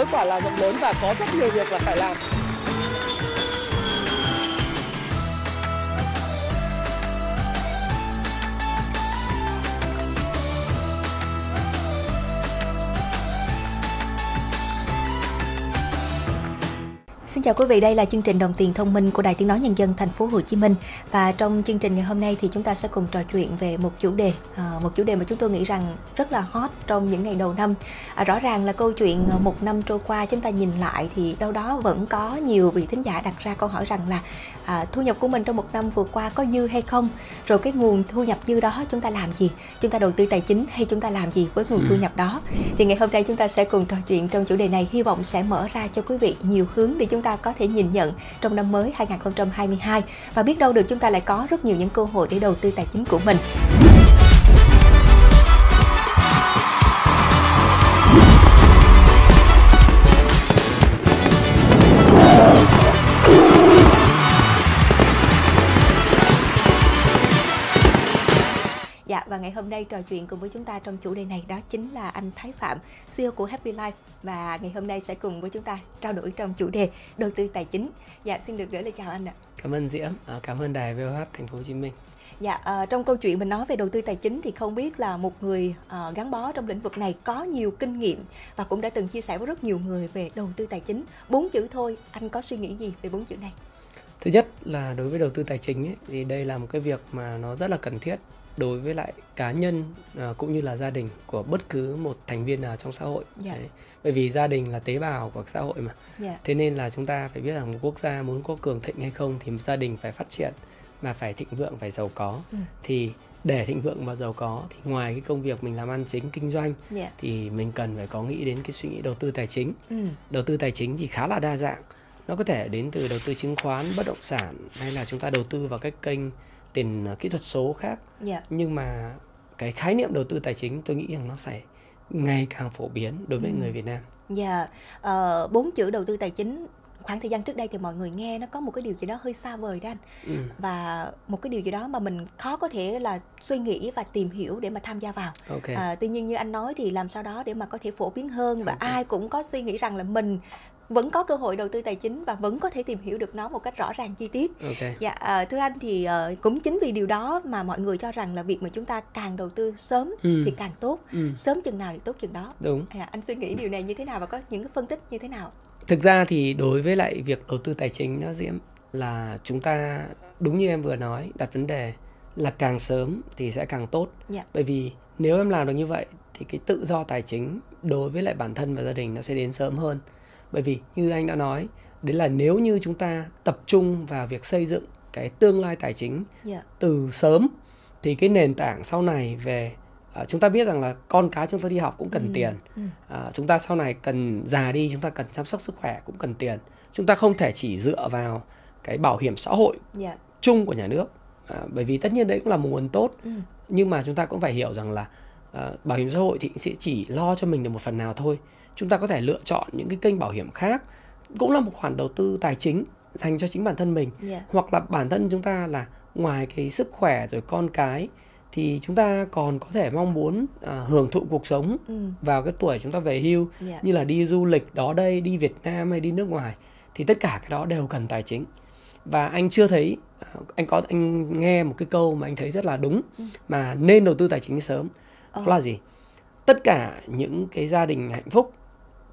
giới quả là rộng lớn và có rất nhiều việc là phải làm. Xin chào quý vị, đây là chương trình Đồng tiền thông minh của Đài Tiếng nói Nhân dân thành phố Hồ Chí Minh. Và trong chương trình ngày hôm nay thì chúng ta sẽ cùng trò chuyện về một chủ đề, à, một chủ đề mà chúng tôi nghĩ rằng rất là hot trong những ngày đầu năm. À, rõ ràng là câu chuyện à, một năm trôi qua chúng ta nhìn lại thì đâu đó vẫn có nhiều vị thính giả đặt ra câu hỏi rằng là à, thu nhập của mình trong một năm vừa qua có dư hay không? Rồi cái nguồn thu nhập dư đó chúng ta làm gì? Chúng ta đầu tư tài chính hay chúng ta làm gì với nguồn thu nhập đó? Thì ngày hôm nay chúng ta sẽ cùng trò chuyện trong chủ đề này hy vọng sẽ mở ra cho quý vị nhiều hướng để chúng ta có thể nhìn nhận trong năm mới 2022 và biết đâu được chúng ta lại có rất nhiều những cơ hội để đầu tư tài chính của mình. Ngày hôm nay trò chuyện cùng với chúng ta trong chủ đề này đó chính là anh Thái Phạm, CEO của Happy Life và ngày hôm nay sẽ cùng với chúng ta trao đổi trong chủ đề đầu tư tài chính. Dạ xin được gửi lời chào anh ạ. Cảm ơn Diễm, à, cảm ơn đài VOH Thành phố Hồ Chí Minh. Dạ, à, trong câu chuyện mình nói về đầu tư tài chính thì không biết là một người à, gắn bó trong lĩnh vực này có nhiều kinh nghiệm và cũng đã từng chia sẻ với rất nhiều người về đầu tư tài chính. Bốn chữ thôi, anh có suy nghĩ gì về bốn chữ này? Thứ nhất là đối với đầu tư tài chính ấy, thì đây là một cái việc mà nó rất là cần thiết đối với lại cá nhân à, cũng như là gia đình của bất cứ một thành viên nào trong xã hội. Dạ. Đấy. Bởi vì gia đình là tế bào của xã hội mà. Dạ. Thế nên là chúng ta phải biết rằng một quốc gia muốn có cường thịnh hay không thì gia đình phải phát triển và phải thịnh vượng phải giàu có. Ừ. Thì để thịnh vượng và giàu có thì ngoài cái công việc mình làm ăn chính kinh doanh Dạ. thì mình cần phải có nghĩ đến cái suy nghĩ đầu tư tài chính. Ừ. đầu tư tài chính thì khá là đa dạng nó có thể đến từ đầu tư chứng khoán bất động sản hay là chúng ta đầu tư vào các kênh tiền ờ, kỹ thuật số khác Dạ. nhưng mà cái khái niệm đầu tư tài chính tôi nghĩ rằng nó phải ngày càng phổ biến đối với Ừ. người Việt Nam Dạ, ờ, bốn chữ đầu tư tài chính khoảng thời gian trước đây thì mọi người nghe nó có một cái điều gì đó hơi xa vời đó anh ừ. và một cái điều gì đó mà mình khó có thể là suy nghĩ và tìm hiểu để mà tham gia vào ok à, tuy nhiên như anh nói thì làm sao đó để mà có thể phổ biến hơn và ai cũng có suy nghĩ rằng là mình vẫn có cơ hội đầu tư tài chính và vẫn có thể tìm hiểu được nó một cách rõ ràng chi tiết ok Dạ, à, thưa anh thì ờ, cũng chính vì điều đó mà mọi người cho rằng là việc mà chúng ta càng đầu tư sớm Ừ. thì càng tốt, ừ. sớm chừng nào thì tốt chừng đó. đúng À, anh suy nghĩ điều này như thế nào và có những cái phân tích như thế nào? thực ra thì đối với lại việc đầu tư tài chính đó diễm là chúng ta đúng như em vừa nói đặt vấn đề là càng sớm thì sẽ càng tốt Dạ. bởi vì nếu em làm được như vậy thì cái tự do tài chính đối với lại bản thân và gia đình nó sẽ đến sớm hơn bởi vì như anh đã nói đấy là nếu như chúng ta tập trung vào việc xây dựng cái tương lai tài chính Dạ. từ sớm thì cái nền tảng sau này về à, chúng ta biết rằng là con cái chúng ta đi học cũng cần Ừ, tiền ừ. à, chúng ta sau này cần già đi chúng ta cần chăm sóc sức khỏe cũng cần tiền chúng ta không thể chỉ dựa vào cái bảo hiểm xã hội Dạ. chung của nhà nước à, bởi vì tất nhiên đấy cũng là một nguồn tốt Ừ. nhưng mà chúng ta cũng phải hiểu rằng là à, bảo hiểm xã hội thì sẽ chỉ lo cho mình được một phần nào thôi chúng ta có thể lựa chọn những cái kênh bảo hiểm khác cũng là một khoản đầu tư tài chính dành cho chính bản thân mình Dạ. hoặc là bản thân chúng ta là ngoài cái sức khỏe rồi con cái thì chúng ta còn có thể mong muốn à, hưởng thụ cuộc sống Ừ. vào cái tuổi chúng ta về hưu Dạ. như là đi du lịch đó đây đi Việt Nam hay đi nước ngoài thì tất cả cái đó đều cần tài chính và anh chưa thấy à, anh có anh nghe một cái câu mà anh thấy rất là đúng Ừ. mà nên đầu tư tài chính sớm đó là gì tất cả những cái gia đình hạnh phúc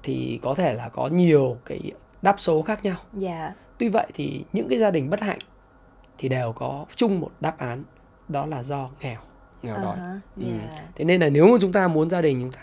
thì có thể là có nhiều cái đáp số khác nhau Dạ. tuy vậy thì những cái gia đình bất hạnh thì đều có chung một đáp án đó là do nghèo nghèo À đói hả, Ừ. Dạ. thế nên là nếu mà chúng ta muốn gia đình chúng ta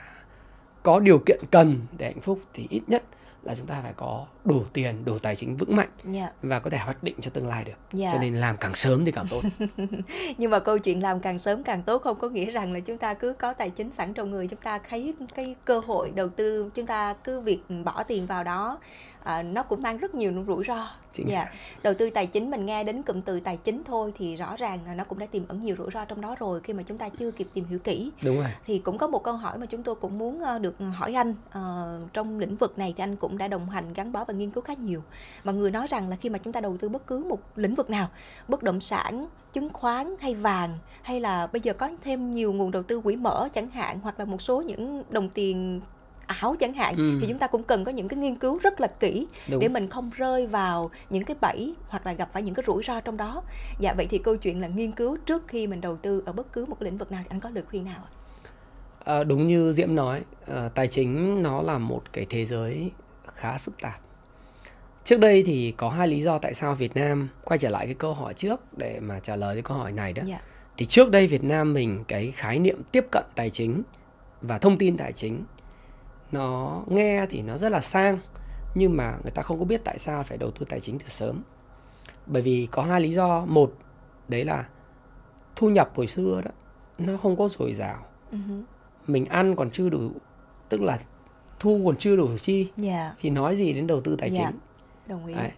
có điều kiện cần để hạnh phúc thì ít nhất là chúng ta phải có đủ tiền đủ tài chính vững mạnh Dạ. và có thể hoạch định cho tương lai được Dạ. cho nên làm càng sớm thì càng tốt Nhưng mà câu chuyện làm càng sớm càng tốt không có nghĩa rằng là chúng ta cứ có tài chính sẵn trong người chúng ta thấy cái cơ hội đầu tư chúng ta cứ việc bỏ tiền vào đó à, nó cũng mang rất nhiều rủi ro. chính Dạ. Đầu tư tài chính mình nghe đến cụm từ tài chính thôi thì rõ ràng là nó cũng đã tiềm ẩn nhiều rủi ro trong đó rồi khi mà chúng ta chưa kịp tìm hiểu kỹ. đúng rồi thì cũng có một câu hỏi mà chúng tôi cũng muốn ờ, được hỏi anh Ờ, trong lĩnh vực này thì anh cũng đã đồng hành gắn bó và nghiên cứu khá nhiều mà người nói rằng là khi mà chúng ta đầu tư bất cứ một lĩnh vực nào bất động sản chứng khoán hay vàng hay là bây giờ có thêm nhiều nguồn đầu tư quỹ mở chẳng hạn hoặc là một số những đồng tiền ảo chẳng hạn Ừ. thì chúng ta cũng cần có những cái nghiên cứu rất là kỹ Đúng. để mình không rơi vào những cái bẫy hoặc là gặp phải những cái rủi ro trong đó dạ vậy thì câu chuyện là nghiên cứu trước khi mình đầu tư ở bất cứ một cái lĩnh vực nào thì anh có lời khuyên nào ạ À, đúng như Diễm nói, à, tài chính nó là một cái thế giới khá phức tạp. Trước đây thì có hai lý do tại sao Việt Nam quay trở lại cái câu hỏi trước để mà trả lời cái câu hỏi này đó. dạ Thì trước đây Việt Nam mình cái khái niệm tiếp cận tài chính và thông tin tài chính nó nghe thì nó rất là sang nhưng mà người ta không có biết tại sao phải đầu tư tài chính từ sớm. Bởi vì có hai lý do, một đấy là thu nhập hồi xưa đó nó không có dồi dào hứ. mình ăn còn chưa đủ tức là thu còn chưa đủ chi dạ thì nói gì đến đầu tư tài Dạ. chính đồng ý Đấy.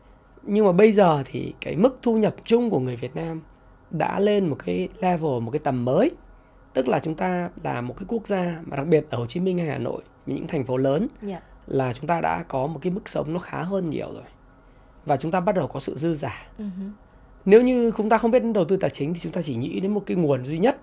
nhưng mà bây giờ thì cái mức thu nhập chung của người Việt Nam đã lên một cái level một cái tầm mới tức là chúng ta là một cái quốc gia mà đặc biệt ở Hồ Chí Minh hay Hà Nội những thành phố lớn dạ. là chúng ta đã có một cái mức sống nó khá hơn nhiều rồi. Và chúng ta bắt đầu có sự dư giả. Ừ hứ. nếu như chúng ta không biết đầu tư tài chính thì chúng ta chỉ nghĩ đến một cái nguồn duy nhất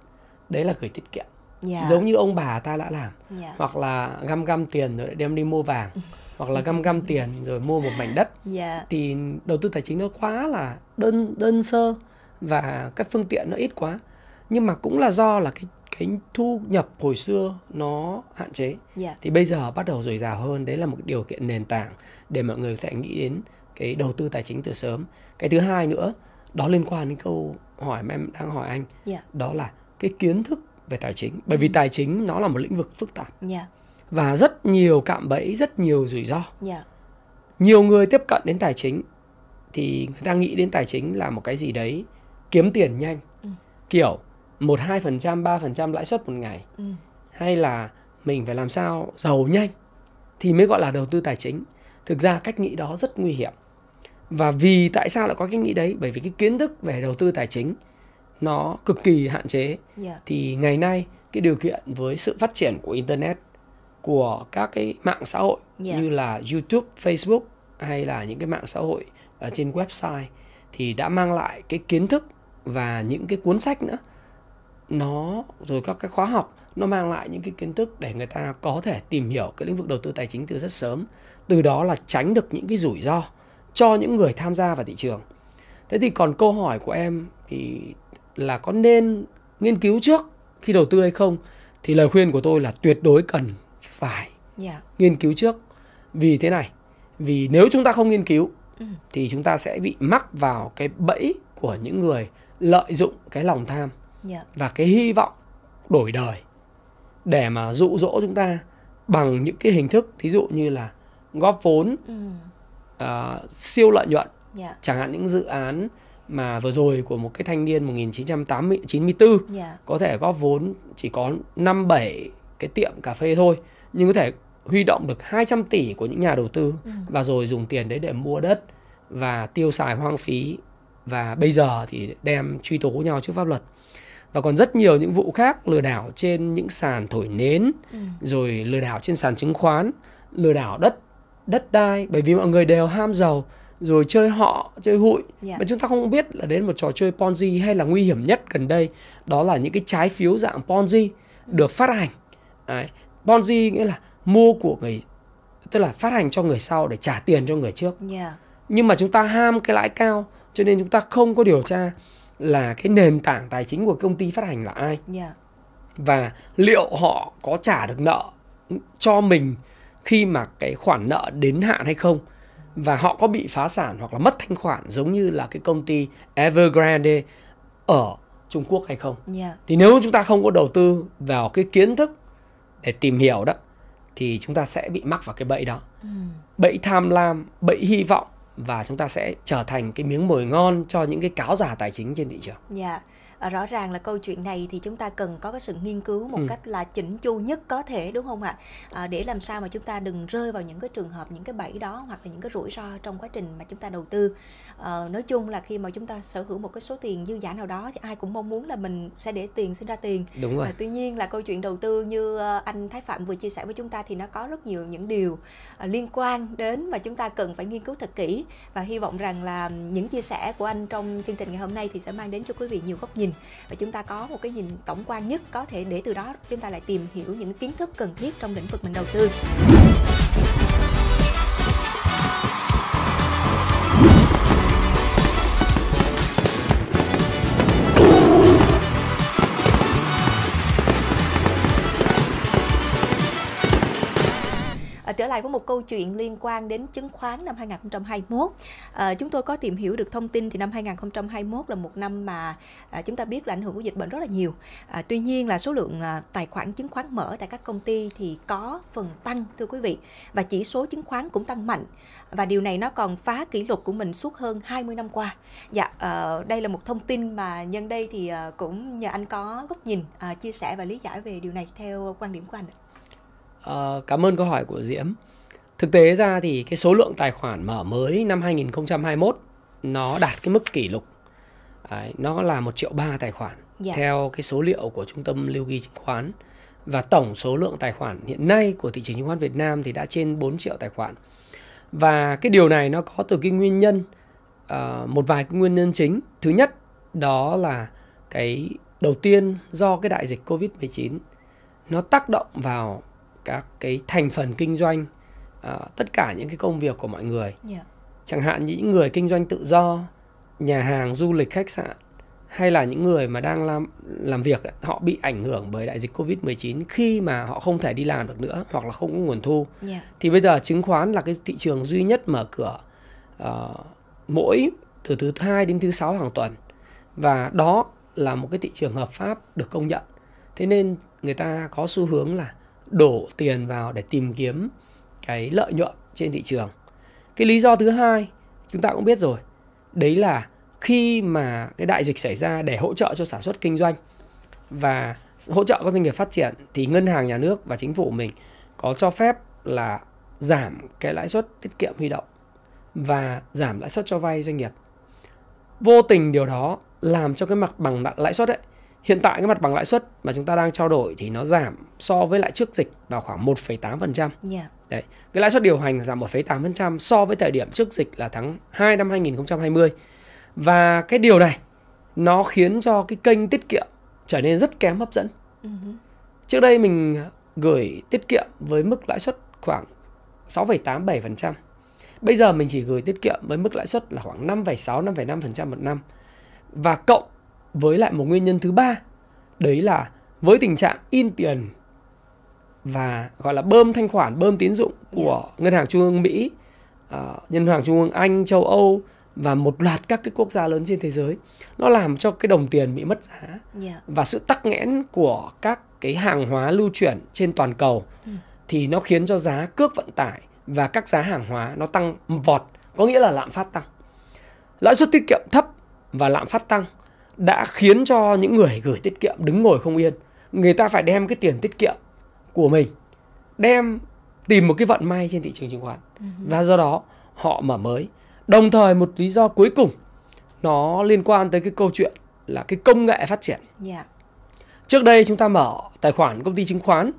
đấy là gửi tiết kiệm. Dạ. Giống như ông bà ta đã làm. Dạ. Hoặc là găm găm tiền rồi đem đi mua vàng. Hoặc là găm găm tiền rồi mua một mảnh đất. Dạ. Thì đầu tư tài chính nó quá là đơn đơn sơ và các phương tiện nó ít quá. Nhưng mà cũng là do là cái cái thu nhập hồi xưa nó hạn chế. Dạ. Thì bây giờ bắt đầu dồi dào hơn đấy là một điều kiện nền tảng để mọi người có thể nghĩ đến cái đầu tư tài chính từ sớm. Cái thứ hai nữa đó liên quan đến câu hỏi mà em đang hỏi anh. Dạ. Đó là cái kiến thức về tài chính. Bởi vì tài chính nó là một lĩnh vực phức tạp. Dạ. Và rất nhiều cạm bẫy rất nhiều rủi ro. Dạ. Nhiều người tiếp cận đến tài chính thì người ta nghĩ đến tài chính là một cái gì đấy kiếm tiền nhanh. Ừ. kiểu một hai phần trăm ba phần trăm lãi suất một ngày. Ừ. Hay là mình phải làm sao giàu nhanh thì mới gọi là đầu tư tài chính. Thực ra cách nghĩ đó rất nguy hiểm. Và vì tại sao lại có cái nghĩ đấy? Bởi vì cái kiến thức về đầu tư tài chính nó cực kỳ hạn chế. Dạ. Thì ngày nay cái điều kiện với sự phát triển của internet của các cái mạng xã hội Dạ. như là YouTube, Facebook hay là những cái mạng xã hội ở trên website thì đã mang lại cái kiến thức và những cái cuốn sách nữa nó rồi các cái khóa học nó mang lại những cái kiến thức để người ta có thể tìm hiểu cái lĩnh vực đầu tư tài chính từ rất sớm. Từ đó là tránh được những cái rủi ro cho những người tham gia vào thị trường. Thế thì còn câu hỏi của em thì là có nên nghiên cứu trước khi đầu tư hay không? Thì lời khuyên của tôi là tuyệt đối cần phải dạ. nghiên cứu trước. Vì thế này vì nếu chúng ta không nghiên cứu Ừ. thì chúng ta sẽ bị mắc vào cái bẫy của những người lợi dụng cái lòng tham dạ. và cái hy vọng đổi đời để mà dụ dỗ chúng ta bằng những cái hình thức thí dụ như là góp vốn ừ. à, siêu lợi nhuận. Dạ. Chẳng hạn những dự án mà vừa rồi của một cái thanh niên 1994 dạ. có thể góp vốn chỉ có 5 7 cái tiệm cà phê thôi nhưng có thể huy động được 200 tỷ của những nhà đầu tư Ừ. và rồi dùng tiền đấy để mua đất và tiêu xài hoang phí. Và bây giờ thì đem truy tố nhau trước pháp luật. Và còn rất nhiều những vụ khác lừa đảo trên những sàn thổi nến, ừ rồi lừa đảo trên sàn chứng khoán, lừa đảo đất đất đai bởi vì mọi người đều ham giàu rồi chơi họ, chơi hụi dạ mà chúng ta không biết là đến một trò chơi Ponzi hay là nguy hiểm nhất gần đây đó là những cái trái phiếu dạng Ponzi được phát hành. Đấy. Ponzi nghĩa là mua của người tức là phát hành cho người sau để trả tiền cho người trước. dạ Nhưng mà chúng ta ham cái lãi cao cho nên chúng ta không có điều tra là cái nền tảng tài chính của công ty phát hành là ai? Dạ. Và liệu họ có trả được nợ cho mình khi mà cái khoản nợ đến hạn hay không? Và họ có bị phá sản hoặc là mất thanh khoản giống như là cái công ty Evergrande ở Trung Quốc hay không? Dạ. Thì nếu chúng ta không có đầu tư vào cái kiến thức để tìm hiểu đó thì chúng ta sẽ bị mắc vào cái bẫy đó. Ừ. Bẫy tham lam bẫy hy vọng và chúng ta sẽ trở thành cái miếng mồi ngon cho những cái cáo giả tài chính trên thị trường. Dạ, à, rõ ràng là câu chuyện này thì chúng ta cần có cái sự nghiên cứu một Ừ. cách là chỉnh chu nhất có thể đúng không ạ? À, để làm sao mà chúng ta đừng rơi vào những cái trường hợp, những cái bẫy đó hoặc là những cái rủi ro trong quá trình mà chúng ta đầu tư. Ờ, nói chung là khi mà chúng ta sở hữu một cái số tiền dư giả nào đó thì ai cũng mong muốn là mình sẽ để tiền sinh ra tiền. đúng rồi À, tuy nhiên là câu chuyện đầu tư như ờ, anh Thái Phạm vừa chia sẻ với chúng ta thì nó có rất nhiều những điều ờ, liên quan đến mà chúng ta cần phải nghiên cứu thật kỹ và hy vọng rằng là những chia sẻ của anh trong chương trình ngày hôm nay thì sẽ mang đến cho quý vị nhiều góc nhìn và chúng ta có một cái nhìn tổng quan nhất có thể để từ đó chúng ta lại tìm hiểu những kiến thức cần thiết trong lĩnh vực mình đầu tư. Trở lại với một câu chuyện liên quan đến chứng khoán năm 2021. À, ờ, chúng tôi có tìm hiểu được thông tin thì năm 2021 là một năm mà à, chúng ta biết là ảnh hưởng của dịch bệnh rất là nhiều. À, tuy nhiên là số lượng à, tài khoản chứng khoán mở tại các công ty thì có phần tăng thưa quý vị và chỉ số chứng khoán cũng tăng mạnh và điều này nó còn phá kỷ lục của mình suốt hơn 20 năm qua. Dạ, à, đây là một thông tin mà nhân đây thì à, cũng nhờ anh có góc nhìn à, chia sẻ và lý giải về điều này theo quan điểm của anh. Uh, cảm ơn câu hỏi của Diễm. Thực tế ra thì cái số lượng tài khoản mở mới năm 2021 nó đạt cái mức kỷ lục. Đấy, nó là một triệu ba tài khoản dạ. theo cái số liệu của trung tâm lưu ghi chứng khoán và tổng số lượng tài khoản hiện nay của thị trường chứng khoán Việt Nam thì đã trên 4 triệu tài khoản. Và cái điều này nó có từ cái nguyên nhân uh, một vài cái nguyên nhân chính. Thứ nhất đó là cái đầu tiên do cái đại dịch Covid-19 nó tác động vào các cái thành phần kinh doanh uh, tất cả những cái công việc của mọi người yeah. Dạ. chẳng hạn những người kinh doanh tự do nhà hàng du lịch khách sạn hay là những người mà đang làm làm việc họ bị ảnh hưởng bởi đại dịch Covid-19 khi mà họ không thể đi làm được nữa hoặc là không có nguồn thu. Yeah. Dạ. Thì bây giờ chứng khoán là cái thị trường duy nhất mở cửa uh, mỗi từ thứ hai đến thứ sáu hàng tuần và đó là một cái thị trường hợp pháp được công nhận. Thế nên người ta có xu hướng là đổ tiền vào để tìm kiếm cái lợi nhuận trên thị trường. Cái lý do thứ hai chúng ta cũng biết rồi, đấy là khi mà cái đại dịch xảy ra để hỗ trợ cho sản xuất kinh doanh và hỗ trợ các doanh nghiệp phát triển thì ngân hàng nhà nước và chính phủ mình có cho phép là giảm cái lãi suất tiết kiệm huy động và giảm lãi suất cho vay doanh nghiệp. Vô tình điều đó làm cho cái mặt bằng lãi suất ấy Hiện tại cái mặt bằng lãi suất mà chúng ta đang trao đổi thì nó giảm so với lại trước dịch vào khoảng 1,8%. Yeah. Dạ. Đấy, cái lãi suất điều hành giảm 1,8% so với thời điểm trước dịch là tháng 2 năm 2020. Và cái điều này nó khiến cho cái kênh tiết kiệm trở nên rất kém hấp dẫn. Uh-huh. Trước đây mình gửi tiết kiệm với mức lãi suất khoảng 6,87%. Bây giờ mình chỉ gửi tiết kiệm với mức lãi suất là khoảng 5,6 5,5% một năm. Và cộng với lại một nguyên nhân thứ ba. Đấy là với tình trạng in tiền và gọi là bơm thanh khoản bơm tín dụng của ngân hàng trung ương mỹ uh, ngân hàng trung ương anh châu âu và một loạt các cái quốc gia lớn trên thế giới nó làm cho cái đồng tiền bị mất giá. Yeah. và sự tắc nghẽn của các cái hàng hóa lưu chuyển trên toàn cầu ừ. thì nó khiến cho giá cước vận tải và các giá hàng hóa nó tăng vọt có nghĩa là lạm phát tăng. Lãi suất tiết kiệm thấp và lạm phát tăng đã khiến cho những người gửi tiết kiệm đứng ngồi không yên. Người ta phải đem cái tiền tiết kiệm của mình đem tìm một cái vận may trên thị trường chứng khoán. Uh-huh. Và do đó họ mở mới. Đồng thời một lý do cuối cùng nó liên quan tới cái câu chuyện là cái công nghệ phát triển. Yeah. Dạ. Trước đây chúng ta mở tài khoản công ty chứng khoán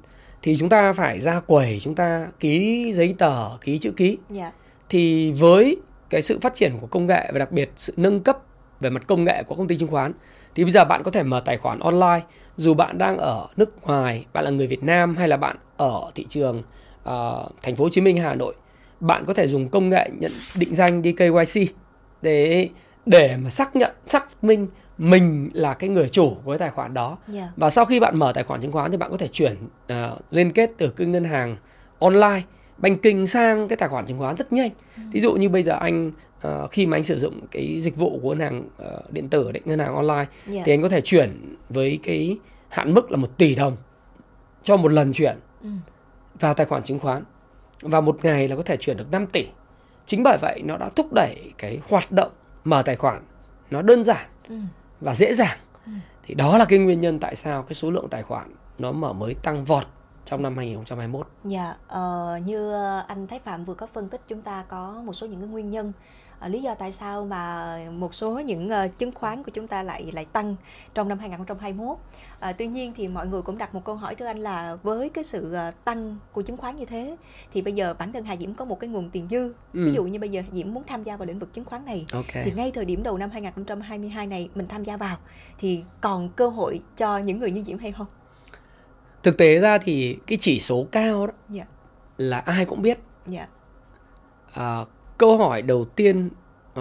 thì chúng ta phải ra quầy, chúng ta ký giấy tờ, ký chữ ký. Yeah. Dạ. Thì với cái sự phát triển của công nghệ và đặc biệt sự nâng cấp về mặt công nghệ của công ty chứng khoán thì bây giờ bạn có thể mở tài khoản online dù bạn đang ở nước ngoài bạn là người Việt Nam hay là bạn ở thị trường uh, thành phố Hồ Chí Minh Hà Nội bạn có thể dùng công nghệ nhận định danh đi KYC để để mà xác nhận xác minh mình là cái người chủ của cái tài khoản đó yeah. Dạ. và sau khi bạn mở tài khoản chứng khoán thì bạn có thể chuyển uh, liên kết từ cái ngân hàng online banking sang cái tài khoản chứng khoán rất nhanh. Ừ. Ví dụ như bây giờ anh uh, khi mà anh sử dụng cái dịch vụ của ngân hàng uh, điện tử định ngân hàng online yeah. Dạ. thì anh có thể chuyển với cái hạn mức là một tỷ đồng cho một lần chuyển ừ. vào tài khoản chứng khoán và một ngày là có thể chuyển được 5 tỷ chính bởi vậy nó đã thúc đẩy cái hoạt động mở tài khoản nó đơn giản ừ. và dễ dàng ừ. thì đó là cái nguyên nhân tại sao cái số lượng tài khoản nó mở mới tăng vọt trong năm 2021. Dạ, ờ, như anh Thái Phạm vừa có phân tích chúng ta có một số những cái nguyên nhân à, lý do tại sao mà một số những uh, chứng khoán của chúng ta lại lại tăng trong năm 2021. À, tuy nhiên thì mọi người cũng đặt một câu hỏi thưa anh là với cái sự uh, tăng của chứng khoán như thế thì bây giờ bản thân Hà Diễm có một cái nguồn tiền dư. Ừ. Ví dụ như bây giờ Diễm muốn tham gia vào lĩnh vực chứng khoán này okay. thì ngay thời điểm đầu năm 2022 này mình tham gia vào thì còn cơ hội cho những người như Diễm hay không? Thực tế ra thì cái chỉ số cao đó yeah. Dạ. là ai cũng biết. Yeah. Dạ. À, câu hỏi đầu tiên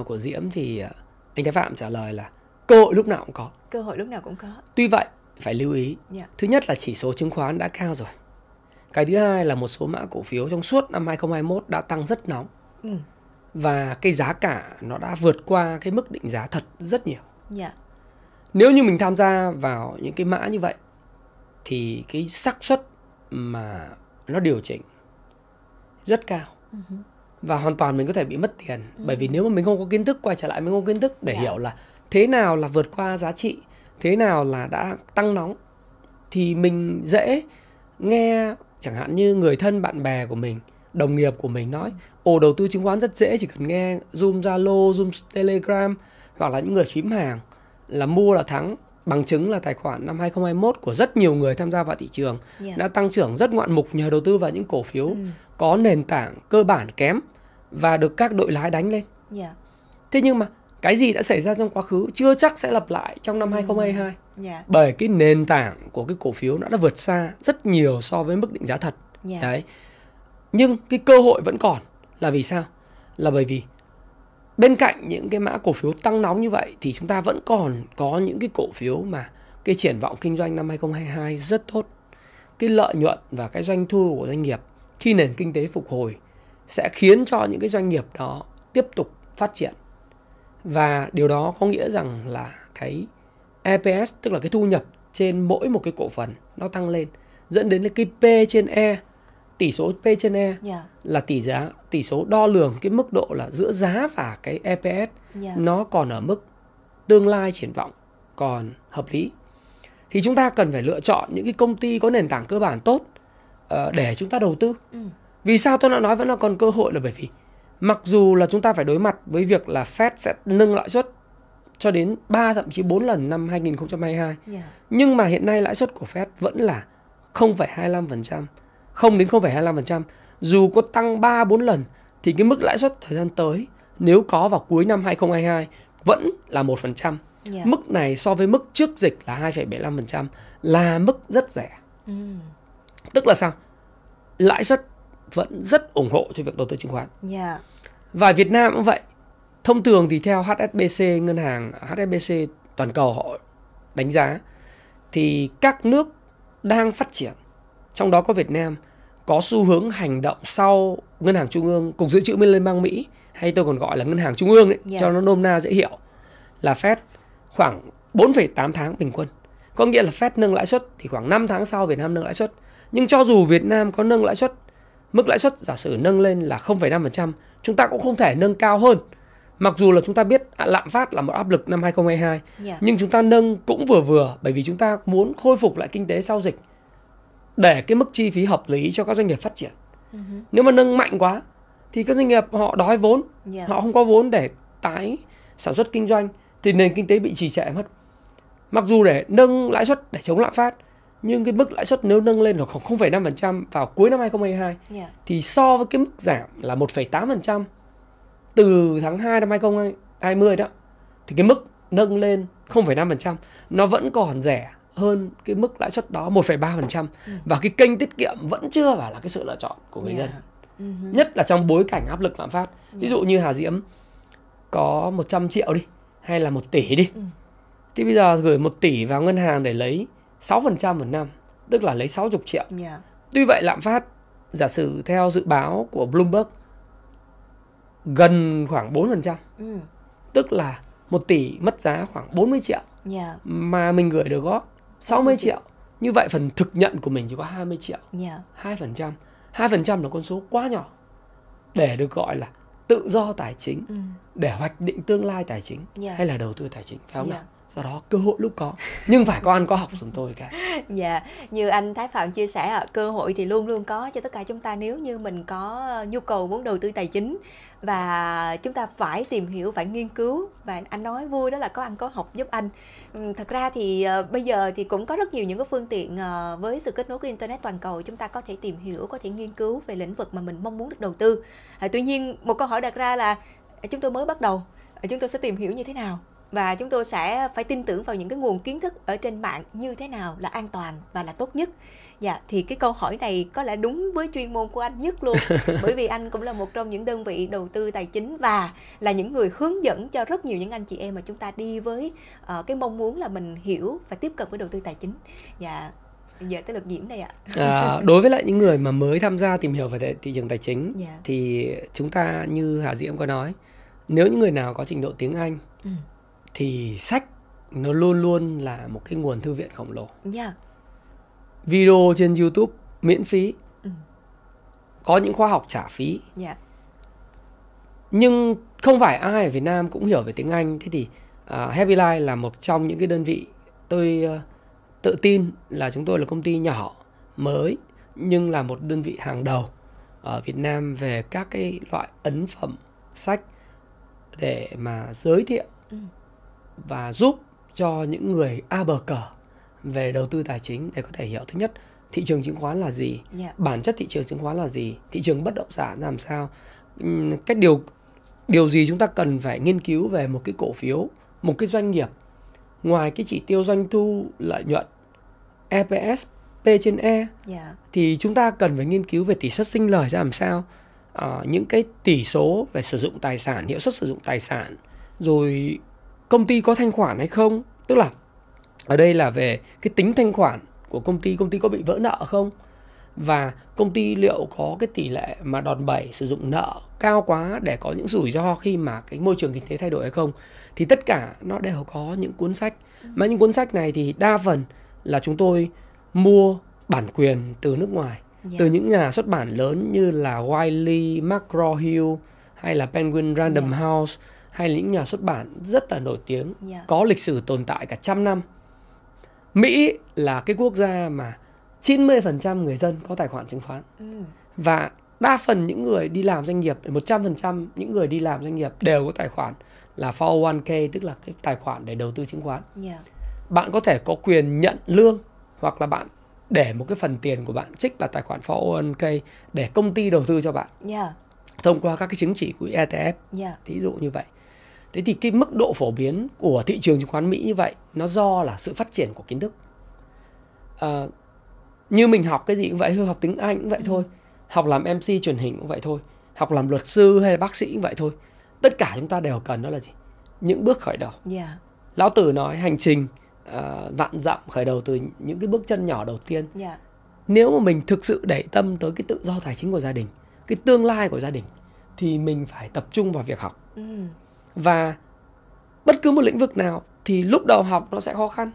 của Diễm thì à, anh Thái Phạm trả lời là cơ hội lúc nào cũng có. Cơ hội lúc nào cũng có. Tuy vậy phải lưu ý. Yeah. Dạ. Thứ nhất là chỉ số chứng khoán đã cao rồi. Cái thứ hai là một số mã cổ phiếu trong suốt năm 2021 đã tăng rất nóng. Ừ. Và cái giá cả nó đã vượt qua cái mức định giá thật rất nhiều. Yeah. Nếu như mình tham gia vào những cái mã như vậy thì cái xác suất mà nó điều chỉnh rất cao. Uh-huh và hoàn toàn mình có thể bị mất tiền ừ. bởi vì nếu mà mình không có kiến thức quay trở lại mình không có kiến thức để yeah. Dạ. hiểu là thế nào là vượt qua giá trị thế nào là đã tăng nóng thì mình dễ nghe chẳng hạn như người thân bạn bè của mình đồng nghiệp của mình nói ồ đầu tư chứng khoán rất dễ chỉ cần nghe zoom zalo zoom telegram hoặc là những người phím hàng là mua là thắng bằng chứng là tài khoản năm 2021 của rất nhiều người tham gia vào thị trường yeah. Dạ. đã tăng trưởng rất ngoạn mục nhờ đầu tư vào những cổ phiếu ừ. có nền tảng cơ bản kém và được các đội lái đánh lên. Yeah. Dạ. Thế nhưng mà cái gì đã xảy ra trong quá khứ chưa chắc sẽ lặp lại trong năm 2022. Yeah. Dạ. Bởi cái nền tảng của cái cổ phiếu nó đã vượt xa rất nhiều so với mức định giá thật. Yeah. Đấy. Nhưng cái cơ hội vẫn còn là vì sao? Là bởi vì bên cạnh những cái mã cổ phiếu tăng nóng như vậy thì chúng ta vẫn còn có những cái cổ phiếu mà cái triển vọng kinh doanh năm 2022 rất tốt. Cái lợi nhuận và cái doanh thu của doanh nghiệp khi nền kinh tế phục hồi sẽ khiến cho những cái doanh nghiệp đó tiếp tục phát triển và điều đó có nghĩa rằng là cái EPS tức là cái thu nhập trên mỗi một cái cổ phần nó tăng lên dẫn đến cái P trên E tỷ số P trên E yeah. Dạ. là tỷ giá tỷ số đo lường cái mức độ là giữa giá và cái EPS yeah. Dạ. nó còn ở mức tương lai triển vọng còn hợp lý thì chúng ta cần phải lựa chọn những cái công ty có nền tảng cơ bản tốt uh, để chúng ta đầu tư ừ. Vì sao tôi đã nói vẫn là còn cơ hội là bởi vì mặc dù là chúng ta phải đối mặt với việc là Fed sẽ nâng lãi suất cho đến 3 thậm chí 4 lần năm 2022. Yeah. Nhưng mà hiện nay lãi suất của Fed vẫn là 0,25%, không đến 0,25%. Dù có tăng 3 4 lần thì cái mức lãi suất thời gian tới nếu có vào cuối năm 2022 vẫn là 1%. Yeah. Mức này so với mức trước dịch là 2,75% là mức rất rẻ. Mm. Tức là sao? Lãi suất vẫn rất ủng hộ cho việc đầu tư chứng khoán. Yeah. Dạ. Và Việt Nam cũng vậy. Thông thường thì theo HSBC ngân hàng HSBC toàn cầu họ đánh giá thì các nước đang phát triển trong đó có Việt Nam có xu hướng hành động sau ngân hàng trung ương cục dự trữ liên bang Mỹ hay tôi còn gọi là ngân hàng trung ương đấy yeah. Dạ. cho nó nôm na dễ hiểu là Fed khoảng 4,8 tháng bình quân. Có nghĩa là Fed nâng lãi suất thì khoảng 5 tháng sau Việt Nam nâng lãi suất. Nhưng cho dù Việt Nam có nâng lãi suất mức lãi suất giả sử nâng lên là 0,5%, chúng ta cũng không thể nâng cao hơn. Mặc dù là chúng ta biết lạm phát là một áp lực năm 2022, yeah. Dạ. nhưng chúng ta nâng cũng vừa vừa bởi vì chúng ta muốn khôi phục lại kinh tế sau dịch để cái mức chi phí hợp lý cho các doanh nghiệp phát triển. Uh-huh. Nếu mà nâng mạnh quá thì các doanh nghiệp họ đói vốn, yeah. Dạ. họ không có vốn để tái sản xuất kinh doanh thì nền kinh tế bị trì trệ mất. Mặc dù để nâng lãi suất để chống lạm phát nhưng cái mức lãi suất nếu nâng lên khoảng 0,5% vào cuối năm 2022 yeah. Dạ. thì so với cái mức giảm là 1,8% từ tháng 2 năm 2020 đó thì cái mức nâng lên 0,5% nó vẫn còn rẻ hơn cái mức lãi suất đó 1,3% ừ. và cái kênh tiết kiệm vẫn chưa phải là cái sự lựa chọn của người yeah. Dạ. dân. Uh-huh. Nhất là trong bối cảnh áp lực lạm phát. Yeah. Ví dụ như Hà Diễm có 100 triệu đi hay là 1 tỷ đi. Ừ. Thì bây giờ gửi 1 tỷ vào ngân hàng để lấy 6% một năm, tức là lấy 60 triệu. Yeah. Dạ. Tuy vậy lạm phát giả sử theo dự báo của Bloomberg gần khoảng 4%. Ừ. Tức là 1 tỷ mất giá khoảng 40 triệu. Yeah. Dạ. Mà mình gửi được góp 60 triệu. Như vậy phần thực nhận của mình chỉ có 20 triệu. Yeah. 2%. 2% là con số quá nhỏ để được gọi là tự do tài chính, ừ. để hoạch định tương lai tài chính yeah. hay là đầu tư tài chính phải không yeah. nào? Do đó, cơ hội lúc có. Nhưng phải có ăn có học chúng tôi cả. Dạ như anh Thái Phạm chia sẻ ạ, cơ hội thì luôn luôn có cho tất cả chúng ta nếu như mình có nhu cầu muốn đầu tư tài chính. Và chúng ta phải tìm hiểu, phải nghiên cứu. Và anh nói vui đó là có ăn có học giúp anh. Thật ra thì ờ, bây giờ thì cũng có rất nhiều những cái phương tiện ờ, với sự kết nối của internet toàn cầu. Chúng ta có thể tìm hiểu, có thể nghiên cứu về lĩnh vực mà mình mong muốn được đầu tư. À, tuy nhiên, một câu hỏi đặt ra là à, chúng tôi mới bắt đầu à, chúng tôi sẽ tìm hiểu như thế nào? Và chúng tôi sẽ phải tin tưởng vào những cái nguồn kiến thức ở trên mạng như thế nào là an toàn và là tốt nhất dạ thì cái câu hỏi này có lẽ đúng với chuyên môn của anh nhất luôn bởi vì anh cũng là một trong những đơn vị đầu tư tài chính và là những người hướng dẫn cho rất nhiều những anh chị em mà chúng ta đi với uh, cái mong muốn là mình hiểu và tiếp cận với đầu tư tài chính dạ giờ tới lượt diễm đây ạ à, đối với lại những người mà mới tham gia tìm hiểu về thị trường tài chính yeah. Dạ. thì chúng ta như hà diễm có nói nếu những người nào có trình độ tiếng anh ừ. Thì sách nó luôn luôn là một cái nguồn thư viện khổng lồ yeah. Dạ. video trên youtube miễn phí ừ. có những khóa học trả phí yeah. Dạ. nhưng không phải ai ở việt nam cũng hiểu về tiếng anh thế thì uh, happy life là một trong những cái đơn vị tôi uh, tự tin là chúng tôi là công ty nhỏ mới nhưng là một đơn vị hàng đầu ở Việt Nam về các cái loại ấn phẩm sách để mà giới thiệu. Và giúp cho những người a bờ cờ về đầu tư tài chính để có thể hiểu thứ nhất thị trường chứng khoán là gì yeah. Dạ. bản chất thị trường chứng khoán là gì thị trường bất động sản làm sao cách điều điều gì chúng ta cần phải nghiên cứu về một cái cổ phiếu một cái doanh nghiệp ngoài cái chỉ tiêu doanh thu lợi nhuận EPS P trên E yeah. Dạ. thì chúng ta cần phải nghiên cứu về tỷ suất sinh lời ra làm sao à, những cái tỷ số về sử dụng tài sản hiệu suất sử dụng tài sản rồi công ty có thanh khoản hay không tức là ở đây là về cái tính thanh khoản của công ty công ty có bị vỡ nợ không và công ty liệu có cái tỷ lệ mà đòn bẩy sử dụng nợ cao quá để có những rủi ro khi mà cái môi trường kinh tế thay đổi hay không thì tất cả nó đều có những cuốn sách mà những cuốn sách này thì đa phần là chúng tôi mua bản quyền từ nước ngoài yeah. Dạ. từ những nhà xuất bản lớn như là Wiley, McGraw-Hill hay là Penguin Random yeah. Dạ. House hay là những nhà xuất bản rất là nổi tiếng yeah. Dạ. có lịch sử tồn tại cả trăm năm. Mỹ là cái quốc gia mà 90% người dân có tài khoản chứng khoán. Ừ. Và đa phần những người đi làm doanh nghiệp 100% những người đi làm doanh nghiệp đều có tài khoản là 401k tức là cái tài khoản để đầu tư chứng khoán. Yeah bạn có thể có quyền nhận lương hoặc là bạn để một cái phần tiền của bạn trích vào tài khoản 401k để công ty đầu tư cho bạn yeah. thông qua các cái chứng chỉ của ETF yeah. thí dụ như vậy thế thì cái mức độ phổ biến của thị trường chứng khoán Mỹ như vậy nó do là sự phát triển của kiến thức à, như mình học cái gì cũng vậy học tiếng Anh cũng vậy ừ. thôi học làm MC truyền hình cũng vậy thôi học làm luật sư hay là bác sĩ cũng vậy thôi tất cả chúng ta đều cần đó là gì những bước khởi đầu yeah. lão tử nói hành trình uh, vạn dặm khởi đầu từ những cái bước chân nhỏ đầu tiên yeah. Dạ. nếu mà mình thực sự để tâm tới cái tự do tài chính của gia đình cái tương lai của gia đình thì mình phải tập trung vào việc học ừ. Và bất cứ một lĩnh vực nào thì lúc đầu học nó sẽ khó khăn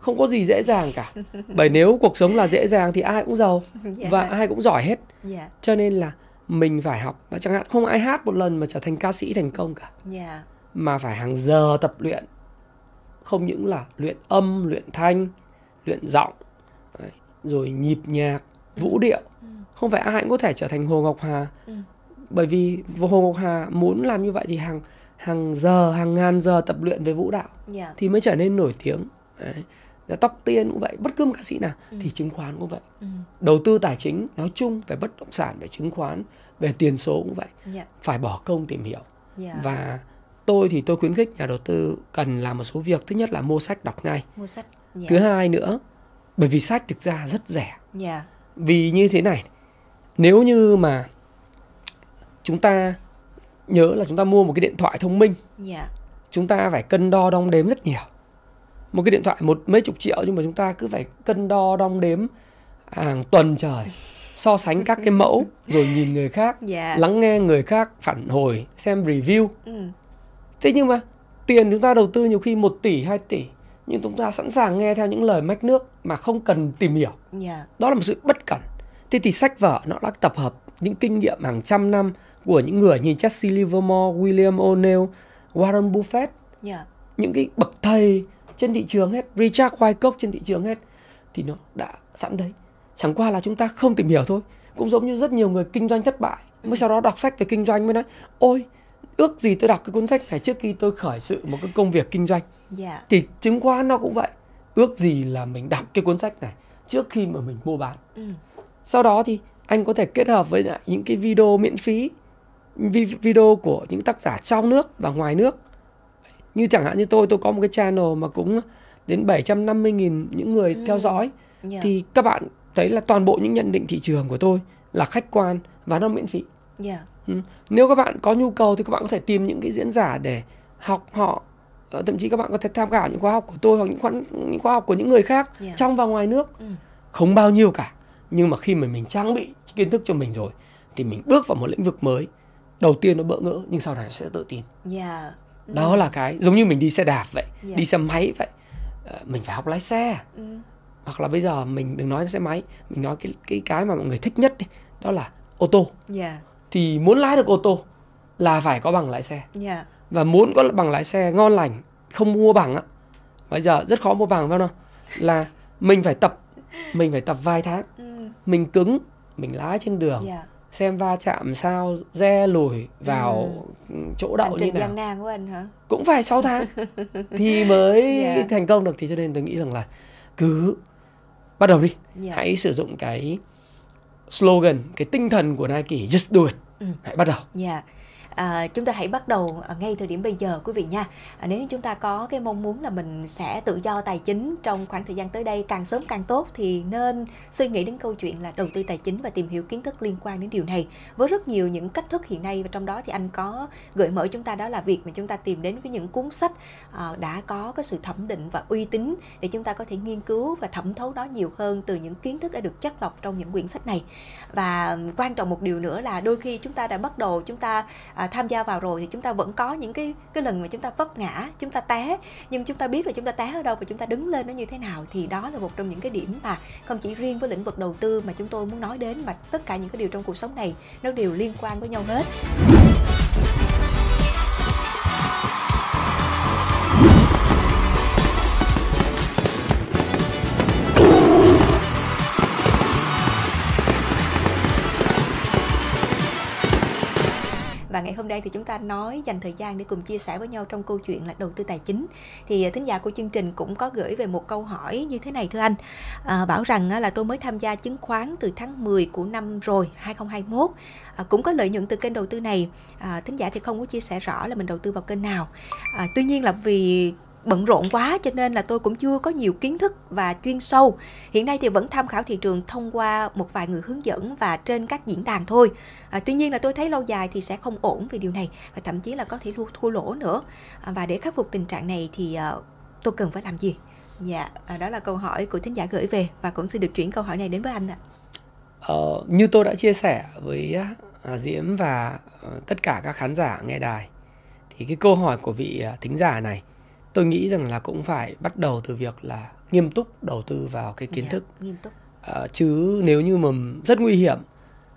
không có gì dễ dàng cả bởi nếu cuộc sống là dễ dàng thì ai cũng giàu yeah. Dạ. và ai cũng giỏi hết yeah. Dạ. cho nên là mình phải học và chẳng hạn không ai hát một lần mà trở thành ca sĩ thành công cả yeah. mà phải hàng giờ tập luyện không những là luyện âm luyện thanh luyện giọng rồi nhịp nhạc vũ điệu ừ. không phải ai cũng có thể trở thành hồ ngọc hà ừ. bởi vì hồ ngọc hà muốn làm như vậy thì hàng hàng giờ hàng ngàn giờ tập luyện về vũ đạo yeah. Dạ. thì mới trở nên nổi tiếng Đấy. tóc tiên cũng vậy bất cứ một ca sĩ nào ừ. thì chứng khoán cũng vậy ừ. đầu tư tài chính nói chung về bất động sản về chứng khoán về tiền số cũng vậy yeah. Dạ. phải bỏ công tìm hiểu yeah. và tôi thì tôi khuyến khích nhà đầu tư cần làm một số việc thứ nhất là mua sách đọc ngay mua sách yeah. Dạ. thứ hai nữa bởi vì sách thực ra rất rẻ yeah. Dạ. vì như thế này nếu như mà chúng ta nhớ là chúng ta mua một cái điện thoại thông minh yeah. Dạ. chúng ta phải cân đo đong đếm rất nhiều một cái điện thoại một mấy chục triệu nhưng mà chúng ta cứ phải cân đo đong đếm hàng tuần trời so sánh các cái mẫu rồi nhìn người khác yeah. lắng nghe người khác phản hồi xem review ừ thế nhưng mà tiền chúng ta đầu tư nhiều khi 1 tỷ 2 tỷ nhưng chúng ta sẵn sàng nghe theo những lời mách nước mà không cần tìm hiểu yeah. Dạ. đó là một sự bất cẩn thế thì sách vở nó đã tập hợp những kinh nghiệm hàng trăm năm của những người như Jesse Livermore, William O'Neill, Warren Buffett. Yeah. Dạ. những cái bậc thầy trên thị trường hết Richard Wyckoff trên thị trường hết thì nó đã sẵn đấy. Chẳng qua là chúng ta không tìm hiểu thôi. Cũng giống như rất nhiều người kinh doanh thất bại. Mới sau đó đọc sách về kinh doanh mới nói ôi ước gì tôi đọc cái cuốn sách này trước khi tôi khởi sự một cái công việc kinh doanh. Dạ. Thì chứng khoán nó cũng vậy. Ước gì là mình đọc cái cuốn sách này trước khi mà mình mua bán. Ừ. sau đó thì anh có thể kết hợp với những cái video miễn phí video của những tác giả trong nước và ngoài nước. Như chẳng hạn như tôi tôi có một cái channel mà cũng đến 750.000 những người Ừ. theo dõi. Dạ. Thì các bạn thấy là toàn bộ những nhận định thị trường của tôi là khách quan và nó miễn phí. Dạ. Ừ. Nếu các bạn có nhu cầu thì các bạn có thể tìm những cái diễn giả để học họ. Ờ, thậm chí các bạn có thể tham khảo những khóa học của tôi hoặc những khóa, những khóa học của những người khác Dạ. trong và ngoài nước. Ừ. không bao nhiêu cả. Nhưng mà khi mà mình trang bị kiến thức cho mình rồi thì mình bước vào một lĩnh vực mới đầu tiên nó bỡ ngỡ nhưng sau này sẽ tự tin. Ừ. đó là cái giống như mình đi xe đạp vậy Dạ. đi xe máy vậy. Ờ, mình phải học lái xe. Ừ. hoặc là bây giờ mình đừng nói xe máy mình nói cái cái cái mà mọi người thích nhất đi đó là ô tô. Dạ thì muốn lái được ô tô là phải có bằng lái xe. Dạ và muốn có bằng lái xe ngon lành không mua bằng á bây giờ rất khó mua bằng phải không là mình phải tập mình phải tập vài tháng. Ừ. mình cứng mình lái trên đường. Dạ xem va chạm sao re lùi vào chỗ đậu như nào. nan của anh hả? Cũng phải 6 tháng. Thì mới Dạ. thành công được thì cho nên tôi nghĩ rằng là cứ bắt đầu đi. Dạ. Hãy sử dụng cái slogan cái tinh thần của Nike just do it. Ừ. hãy bắt đầu. Dạ. À, chúng ta hãy bắt đầu à, ngay thời điểm bây giờ quý vị nha. À, nếu như chúng ta có cái mong muốn là mình sẽ tự do tài chính trong khoảng thời gian tới đây càng sớm càng tốt thì nên suy nghĩ đến câu chuyện là đầu tư tài chính và tìm hiểu kiến thức liên quan đến điều này với rất nhiều những cách thức hiện nay và trong đó thì anh có gợi mở chúng ta đó là việc mà chúng ta tìm đến với những cuốn sách à, đã có cái sự thẩm định và uy tín để chúng ta có thể nghiên cứu và thẩm thấu nó nhiều hơn từ những kiến thức đã được chất lọc trong những quyển sách này và quan trọng một điều nữa là đôi khi chúng ta đã bắt đầu chúng ta à, À, tham gia vào rồi thì chúng ta vẫn có những cái cái lần mà chúng ta vấp ngã, chúng ta té. Nhưng chúng ta biết là chúng ta té ở đâu và chúng ta đứng lên nó như thế nào thì đó là một trong những cái điểm mà không chỉ riêng với lĩnh vực đầu tư mà chúng tôi muốn nói đến mà tất cả những cái điều trong cuộc sống này nó đều liên quan với nhau hết. Và ngày hôm nay thì chúng ta nói dành thời gian để cùng chia sẻ với nhau trong câu chuyện là đầu tư tài chính. Thì à, thính giả của chương trình cũng có gửi về một câu hỏi như thế này thưa anh. À, bảo rằng là tôi mới tham gia chứng khoán từ tháng 10 của năm rồi 2021 à, cũng có lợi nhuận từ kênh đầu tư này. À, thính giả thì không có chia sẻ rõ là mình đầu tư vào kênh nào. À, tuy nhiên là vì bận rộn quá cho nên là tôi cũng chưa có nhiều kiến thức và chuyên sâu. Hiện nay thì vẫn tham khảo thị trường thông qua một vài người hướng dẫn và trên các diễn đàn thôi. À, tuy nhiên là tôi thấy lâu dài thì sẽ không ổn vì điều này và thậm chí là có thể thua, thua lỗ nữa. À, và để khắc phục tình trạng này thì à, tôi cần phải làm gì? Dạ à, đó là câu hỏi của thính giả gửi về và cũng xin được chuyển câu hỏi này đến với anh ạ. Ờ, như tôi đã chia sẻ với à, Diễm và ờ, tất cả các khán giả nghe đài thì cái câu hỏi của vị à, thính giả này tôi nghĩ rằng là cũng phải bắt đầu từ việc là nghiêm túc đầu tư vào cái kiến Dạ, thức. nghiêm túc. Ờ, chứ nếu như mà rất nguy hiểm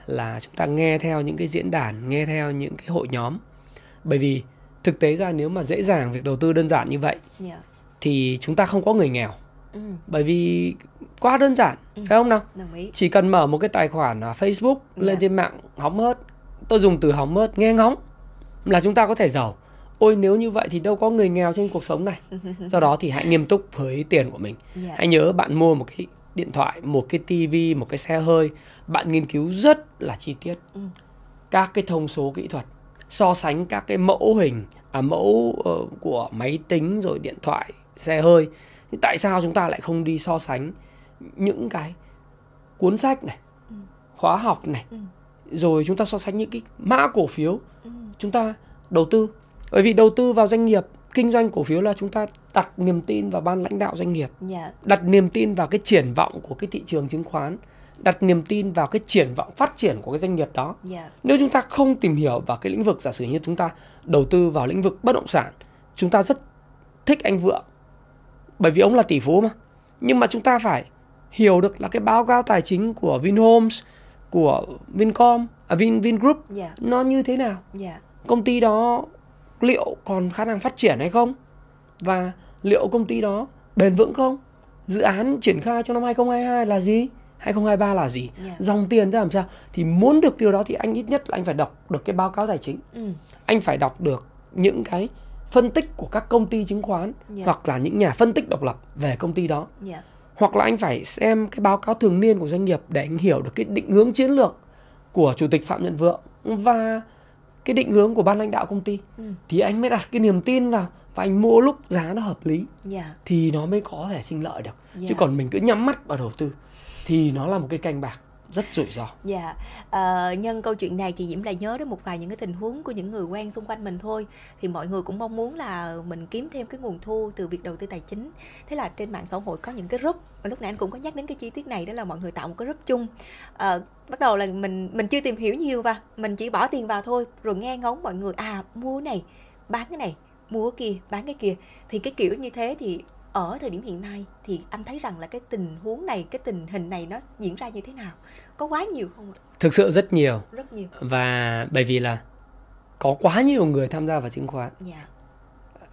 là chúng ta nghe theo những cái diễn đàn nghe theo những cái hội nhóm. Bởi vì thực tế ra nếu mà dễ dàng việc đầu tư đơn giản như vậy dạ. thì chúng ta không có người nghèo. Ừ, bởi vì quá đơn giản Ừ. phải không nào? Chỉ cần mở một cái tài khoản à, Facebook lên Dạ. trên mạng hóng hớt. Tôi dùng từ hóng hớt nghe ngóng là chúng ta có thể giàu ôi nếu như vậy thì đâu có người nghèo trên cuộc sống này. Do đó thì hãy nghiêm túc với tiền của mình. Dạ. Hãy nhớ bạn mua một cái điện thoại một cái tivi một cái xe hơi. Bạn nghiên cứu rất là chi tiết. Ừ. các cái thông số kỹ thuật. So sánh các cái mẫu hình à, mẫu ờ, của máy tính rồi điện thoại xe hơi. Thì tại sao chúng ta lại không đi so sánh những cái cuốn sách này khóa học này? Ừ. rồi chúng ta so sánh những cái mã cổ phiếu. Ừ. chúng ta đầu tư bởi vì đầu tư vào doanh nghiệp kinh doanh cổ phiếu là chúng ta đặt niềm tin vào ban lãnh đạo doanh nghiệp. Dạ. Đặt niềm tin vào cái triển vọng của cái thị trường chứng khoán. Đặt niềm tin vào cái triển vọng phát triển của cái doanh nghiệp đó. Dạ. Nếu chúng ta không tìm hiểu vào cái lĩnh vực giả sử như chúng ta đầu tư vào lĩnh vực bất động sản chúng ta rất thích anh vượng. Bởi vì ông là tỷ phú mà. Nhưng mà chúng ta phải hiểu được là cái báo cáo tài chính của Vinhomes của Vincom à Vin Vingroup dạ. nó như thế nào? Dạ. Công ty đó liệu còn khả năng phát triển hay không? Và liệu công ty đó bền vững không? Dự án triển khai trong năm 2022 là gì? 2023 là gì? Yeah. dòng tiền ra làm sao? Thì muốn được điều đó thì anh ít nhất là anh phải đọc được cái báo cáo tài chính. Ừ. anh phải đọc được những cái phân tích của các công ty chứng khoán Dạ. hoặc là những nhà phân tích độc lập về công ty đó. Dạ. Hoặc là anh phải xem cái báo cáo thường niên của doanh nghiệp để anh hiểu được cái định hướng chiến lược của chủ tịch Phạm Nhật Vượng. Và cái định hướng của ban lãnh đạo công ty ừ. thì anh mới đặt cái niềm tin vào và anh mua lúc giá nó hợp lý dạ thì nó mới có thể sinh lợi được chứ Dạ. còn mình cứ nhắm mắt vào đầu tư thì nó là một cái canh bạc rất rủi ro. Dạ, Ờ, nhân câu chuyện này thì Diễm lại nhớ đến một vài những cái tình huống của những người quen xung quanh mình thôi. Thì mọi người cũng mong muốn là mình kiếm thêm cái nguồn thu từ việc đầu tư tài chính. Thế là trên mạng xã hội có những cái group Và lúc nãy anh cũng có nhắc đến cái chi tiết này Đó là mọi người tạo một cái group chung. Ờ, Bắt đầu là mình mình chưa tìm hiểu nhiều và Mình chỉ bỏ tiền vào thôi. Rồi nghe ngóng mọi người À mua này, bán cái này Mua cái kia, bán cái kia. Thì cái kiểu như thế thì ở thời điểm hiện nay thì anh thấy rằng là cái tình huống này, cái tình hình này nó diễn ra như thế nào? Có quá nhiều không thực sự rất nhiều Rất nhiều. và bởi vì là có quá nhiều người tham gia vào chứng khoán Dạ.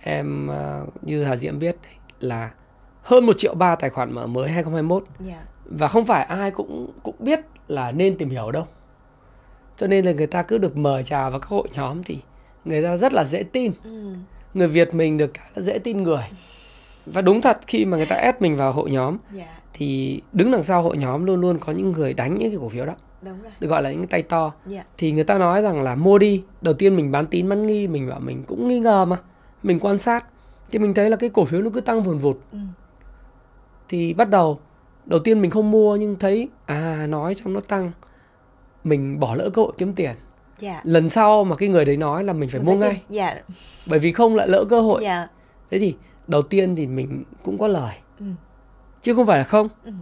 em ờ, như Hà Diễm biết là hơn 1 triệu ba tài khoản mở mới 2021 Dạ. và không phải ai cũng cũng biết là nên tìm hiểu đâu cho nên là người ta cứ được mời chào vào các hội nhóm thì người ta rất là dễ tin Ừ. người Việt mình được cái là dễ tin người và đúng thật khi mà người ta ép mình vào hội nhóm Dạ. thì đứng đằng sau hội nhóm luôn luôn có những người đánh những cái cổ phiếu đó Đúng rồi. được gọi là những cái tay to Dạ. thì người ta nói rằng là mua đi đầu tiên mình bán tín bán nghi mình bảo mình cũng nghi ngờ mà mình quan sát thì mình thấy là cái cổ phiếu nó cứ tăng vùn vụt Ừ. thì bắt đầu đầu tiên mình không mua nhưng thấy à nói xong nó tăng mình bỏ lỡ cơ hội kiếm tiền Dạ. lần sau mà cái người đấy nói là mình phải Mình mua tin. ngay Dạ. bởi vì không lại lỡ cơ hội Dạ. thế thì đầu tiên thì mình cũng có lời Ừ. chứ không phải là không Ừ.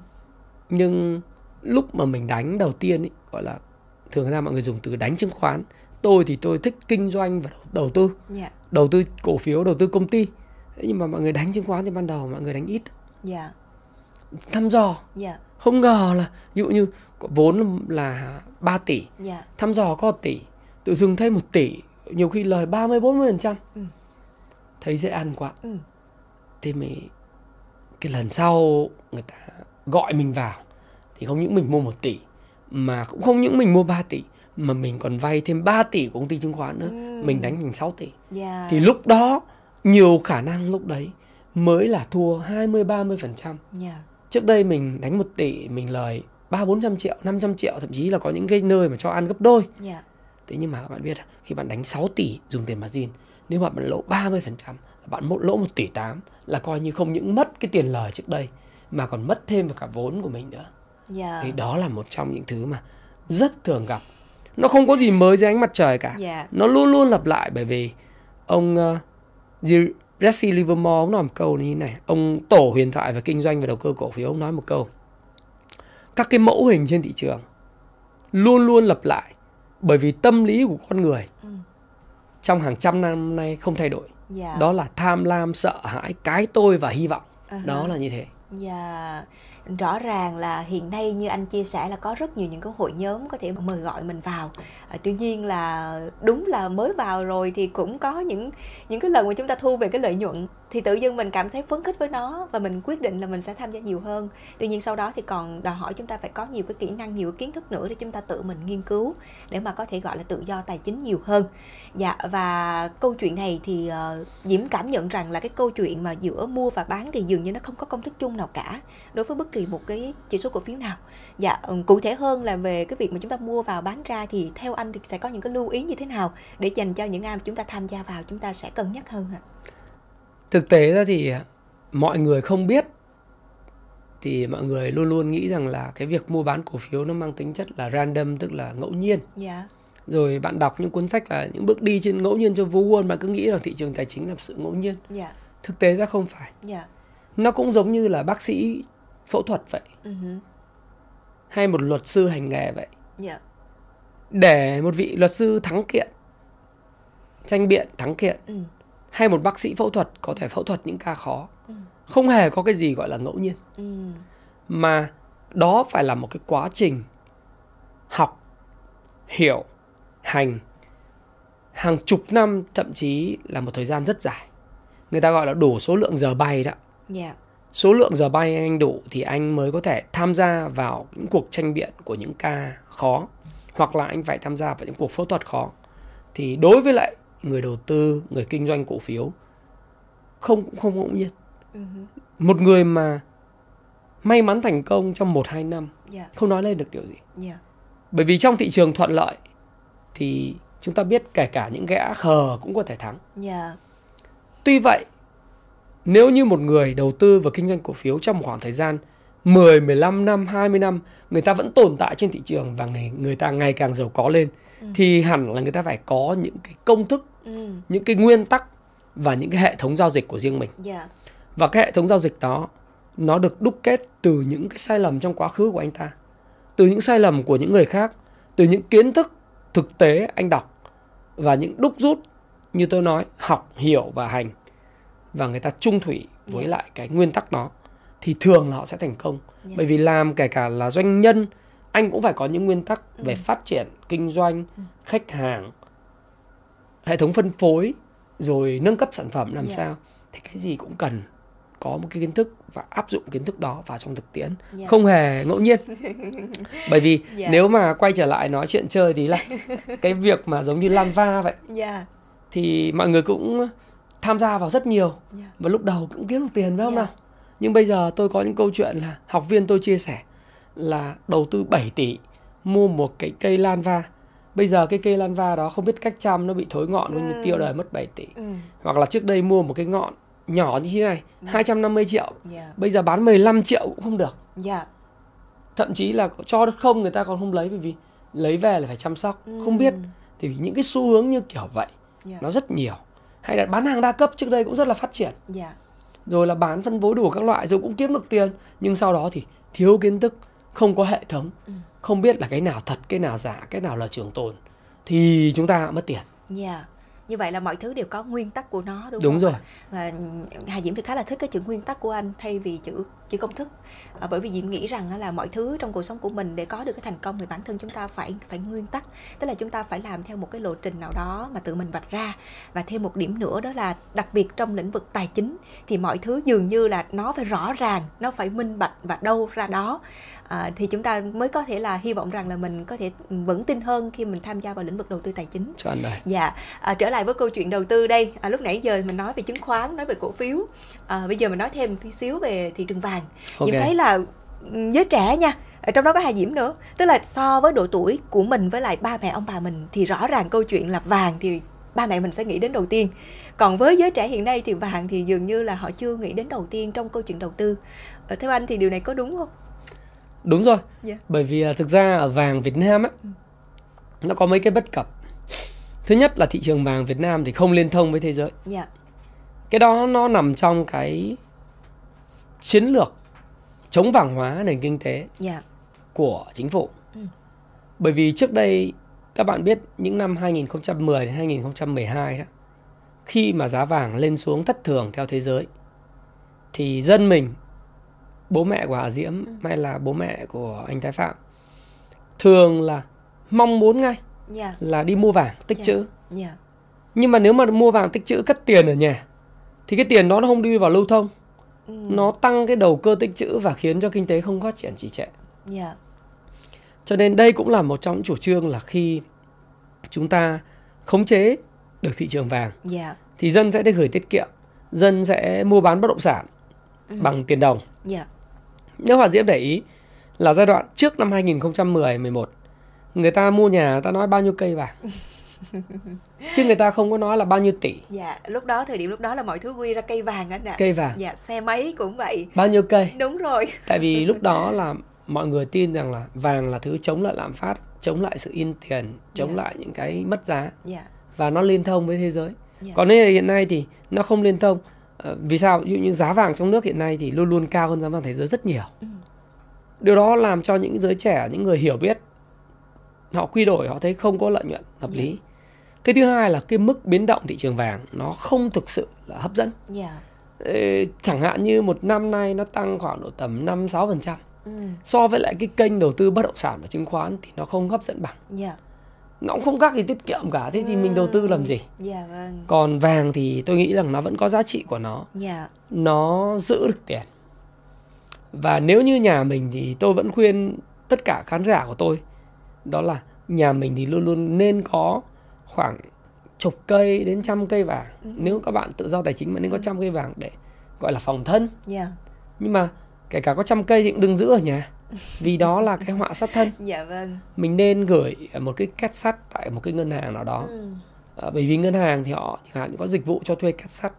nhưng lúc mà mình đánh đầu tiên ý, gọi là thường ra mọi người dùng từ đánh chứng khoán tôi thì tôi thích kinh doanh và đầu tư Dạ. đầu tư cổ phiếu đầu tư công ty thế nhưng mà mọi người đánh chứng khoán thì ban đầu mọi người đánh ít Dạ. thăm dò Dạ. không ngờ là ví dụ như vốn là 3 tỷ Dạ. thăm dò có 1 tỷ tự dưng thấy 1 tỷ nhiều khi lời 30 40 phần trăm Ừ. thấy dễ ăn quá Ừ. thì mình cái lần sau người ta gọi mình vào thì không những mình mua 1 tỷ mà cũng không những mình mua 3 tỷ mà mình còn vay thêm 3 tỷ của công ty chứng khoán nữa Ừ. mình đánh thành 6 tỷ Dạ. thì lúc đó nhiều khả năng lúc đấy mới là thua 20 30 phần trăm Dạ. trước đây mình đánh 1 tỷ mình lời ba bốn trăm triệu 500 triệu thậm chí là có những cái nơi mà cho ăn gấp đôi Dạ. thế nhưng mà các bạn biết khi bạn đánh 6 tỷ dùng tiền margin nếu mà bạn lỗ 30 phần trăm bạn một lỗ 1 tỷ 8 là coi như không những mất cái tiền lời trước đây mà còn mất thêm vào cả vốn của mình nữa Dạ. thì đó là một trong những thứ mà rất thường gặp nó không có gì mới dưới ánh mặt trời cả Dạ. nó luôn luôn lặp lại bởi vì ông uh, Jesse Livermore ông nói một câu như thế này ông tổ huyền thoại về kinh doanh và đầu cơ cổ phiếu ông nói một câu các cái mẫu hình trên thị trường luôn luôn lặp lại bởi vì tâm lý của con người Ừ. trong hàng trăm năm nay không thay đổi Dạ. đó là tham lam sợ hãi cái tôi và hy vọng. À đó là như thế. Dạ, rõ ràng là hiện nay như anh chia sẻ là có rất nhiều những cái hội nhóm có thể mời gọi mình vào. À, tuy nhiên là đúng là mới vào rồi thì cũng có những những cái lần mà chúng ta thu về cái lợi nhuận thì tự dưng mình cảm thấy phấn khích với nó và mình quyết định là mình sẽ tham gia nhiều hơn. Tuy nhiên sau đó thì còn đòi hỏi chúng ta phải có nhiều cái kỹ năng, nhiều cái kiến thức nữa để chúng ta tự mình nghiên cứu để mà có thể gọi là tự do tài chính nhiều hơn. Dạ và câu chuyện này thì uh, Diễm cảm nhận rằng là cái câu chuyện mà giữa mua và bán thì dường như nó không có công thức chung nào cả đối với bất kỳ một cái chỉ số cổ phiếu nào. Dạ cụ thể hơn là về cái việc mà chúng ta mua vào bán ra thì theo anh thì sẽ có những cái lưu ý như thế nào để dành cho những ai mà chúng ta tham gia vào chúng ta sẽ cân nhắc hơn ạ thực tế ra thì mọi người không biết thì mọi người luôn luôn nghĩ rằng là cái việc mua bán cổ phiếu nó mang tính chất là random tức là ngẫu nhiên Dạ. rồi bạn đọc những cuốn sách là những bước đi trên ngẫu nhiên cho Vũ Wall bạn cứ nghĩ là thị trường tài chính là sự ngẫu nhiên Dạ. thực tế ra không phải Dạ. nó cũng giống như là bác sĩ phẫu thuật vậy hử. hay một luật sư hành nghề vậy Dạ. để một vị luật sư thắng kiện tranh biện thắng kiện Ừ. hay một bác sĩ phẫu thuật có thể phẫu thuật những ca khó Ừ. không hề có cái gì gọi là ngẫu nhiên Ừ. mà đó phải là một cái quá trình học hiểu hành hàng chục năm thậm chí là một thời gian rất dài người ta gọi là đủ số lượng giờ bay đó Dạ. số lượng giờ bay anh đủ thì anh mới có thể tham gia vào những cuộc tranh biện của những ca khó hoặc là anh phải tham gia vào những cuộc phẫu thuật khó thì đối với lại người đầu tư người kinh doanh cổ phiếu không cũng không ngẫu nhiên Ừ. một người mà may mắn thành công trong một hai năm Dạ. không nói lên được điều gì Dạ. bởi vì trong thị trường thuận lợi thì chúng ta biết kể cả những gã khờ cũng có thể thắng Dạ. Tuy vậy, nếu như một người đầu tư vào kinh doanh cổ phiếu trong một khoảng thời gian 10, 15 năm, 20 năm, người ta vẫn tồn tại trên thị trường và người, người ta ngày càng giàu có lên, thì hẳn là người ta phải có những cái công thức, Ừ. những cái nguyên tắc và những cái hệ thống giao dịch của riêng mình. Dạ. Và cái hệ thống giao dịch đó nó được đúc kết từ những cái sai lầm trong quá khứ của anh ta, từ những sai lầm của những người khác, từ những kiến thức thực tế anh đọc và những đúc rút như tôi nói học, hiểu và hành và người ta trung thủy với Dạ. lại cái nguyên tắc đó thì thường là họ sẽ thành công. Dạ. Bởi vì làm kể cả là doanh nhân anh cũng phải có những nguyên tắc về phát triển kinh doanh, khách hàng, hệ thống phân phối rồi nâng cấp sản phẩm làm Dạ. sao thì cái gì cũng cần có một cái kiến thức và áp dụng kiến thức đó vào trong thực tiễn Dạ. không hề ngẫu nhiên bởi vì Dạ. nếu mà quay trở lại nói chuyện chơi thì là cái việc mà giống như lan va vậy Dạ. thì mọi người cũng tham gia vào rất nhiều Dạ. và lúc đầu cũng kiếm được tiền phải không Dạ. nào nhưng bây giờ tôi có những câu chuyện là học viên tôi chia sẻ là đầu tư 7 tỷ mua một cái cây lan va bây giờ cái cây lan va đó không biết cách chăm nó bị thối ngọn như tiêu đời mất 7 tỷ. Ừ. hoặc là trước đây mua một cái ngọn nhỏ như thế này 250 triệu. Dạ. bây giờ bán 15 triệu cũng không được. Dạ. thậm chí là cho đất không người ta còn không lấy bởi vì lấy về là phải chăm sóc. Không biết. Thì những cái xu hướng như kiểu vậy Dạ. nó rất nhiều. Hay là bán hàng đa cấp trước đây cũng rất là phát triển. Dạ. rồi là bán phân phối đủ các loại rồi cũng kiếm được tiền. Nhưng sau đó thì thiếu kiến thức không có hệ thống không biết là cái nào thật cái nào giả cái nào là trường tồn thì chúng ta mất tiền Dạ. Như vậy là mọi thứ đều có nguyên tắc của nó đúng, Đúng không rồi. Và Hà Diễm thì khá là thích cái chữ nguyên tắc của anh thay vì chữ chữ công thức. À, bởi vì Diễm nghĩ rằng là mọi thứ trong cuộc sống của mình để có được cái thành công thì bản thân chúng ta phải phải nguyên tắc. Tức là chúng ta phải làm theo một cái lộ trình nào đó mà tự mình vạch ra. Và thêm một điểm nữa đó là đặc biệt trong lĩnh vực tài chính thì mọi thứ dường như là nó phải rõ ràng, nó phải minh bạch và đâu ra đó. À, thì chúng ta mới có thể là hy vọng rằng là mình có thể vững tin hơn khi mình tham gia vào lĩnh vực đầu tư tài chính. cho anh đây Dạ, à, trở lại với câu chuyện đầu tư đây. À, lúc nãy giờ mình nói về chứng khoán, nói về cổ phiếu. À, bây giờ mình nói thêm tí xíu về thị trường vàng. Ok. Diễm thấy là giới trẻ nha, ở trong đó có Hà Diễm nữa. Tức là so với độ tuổi của mình với lại ba mẹ ông bà mình thì rõ ràng câu chuyện là vàng thì ba mẹ mình sẽ nghĩ đến đầu tiên. Còn với giới trẻ hiện nay thì vàng thì dường như là họ chưa nghĩ đến đầu tiên trong câu chuyện đầu tư. Theo anh thì điều này có đúng không? Đúng rồi Dạ. bởi vì là thực ra ở vàng Việt Nam á nó có mấy cái bất cập thứ nhất là thị trường vàng Việt Nam thì không liên thông với thế giới Dạ. cái đó nó nằm trong cái chiến lược chống vàng hóa nền kinh tế Dạ. của chính phủ. Ừ. Bởi vì trước đây các bạn biết những năm 2010 đến 2012 đó khi mà giá vàng lên xuống thất thường theo thế giới thì dân mình bố mẹ của Hà Diễm hay là bố mẹ của anh Thái Phạm thường là mong muốn ngay Dạ. là đi mua vàng tích Dạ. trữ. Dạ. Nhưng mà nếu mà mua vàng tích trữ cất tiền ở nhà thì cái tiền đó nó không đi vào lưu thông, Ừ. nó tăng cái đầu cơ tích trữ và khiến cho kinh tế không phát triển trì trệ. Dạ. Cho nên đây cũng là một trong những chủ trương là khi chúng ta khống chế được thị trường vàng Dạ. thì dân sẽ được gửi tiết kiệm, dân sẽ mua bán bất động sản bằng tiền đồng. Dạ. Nếu Hòa Diễm để ý là giai đoạn trước năm 2010 11 người ta mua nhà ta nói bao nhiêu cây vàng. Chứ người ta không có nói là bao nhiêu tỷ Dạ, lúc đó thời điểm lúc đó là mọi thứ quy ra cây vàng anh ạ. cây vàng, Dạ, xe máy cũng vậy. bao nhiêu cây. Đúng rồi. Tại vì lúc đó là mọi người tin rằng là vàng là thứ chống lại lạm phát, chống lại sự in tiền, chống Dạ. lại những cái mất giá Dạ. và nó liên thông với thế giới. Dạ. Còn là hiện nay thì nó không liên thông. Ờ, vì sao? Ví dụ như giá vàng trong nước hiện nay thì luôn luôn cao hơn giá vàng thế giới rất nhiều. Ừ. Điều đó làm cho những giới trẻ, những người hiểu biết họ quy đổi, họ thấy không có lợi nhuận hợp Dạ. lý. Cái thứ hai là cái mức biến động thị trường vàng nó không thực sự là hấp dẫn. Ê, chẳng hạn như một năm nay nó tăng khoảng độ tầm 5-6% Ừ. so với lại cái kênh đầu tư bất động sản và chứng khoán thì nó không hấp dẫn bằng Dạ. Nó cũng không khác gì tiết kiệm cả thế thì mình đầu tư làm gì? Dạ vâng. Còn vàng thì tôi nghĩ rằng nó vẫn có giá trị của nó. Dạ. Nó giữ được tiền. Và nếu như nhà mình thì tôi vẫn khuyên tất cả khán giả của tôi đó là nhà mình thì luôn luôn nên có khoảng chục cây đến trăm cây vàng. Ừ. nếu các bạn tự do tài chính mà nên có trăm cây vàng để gọi là phòng thân. Dạ. Nhưng mà kể cả có trăm cây thì cũng đừng giữ ở nhà vì đó là cái họa sát thân. Dạ vâng. Mình nên gửi một cái két sắt tại một cái ngân hàng nào đó. Ừ. à, bởi vì ngân hàng thì họ chẳng hạn có dịch vụ cho thuê két sắt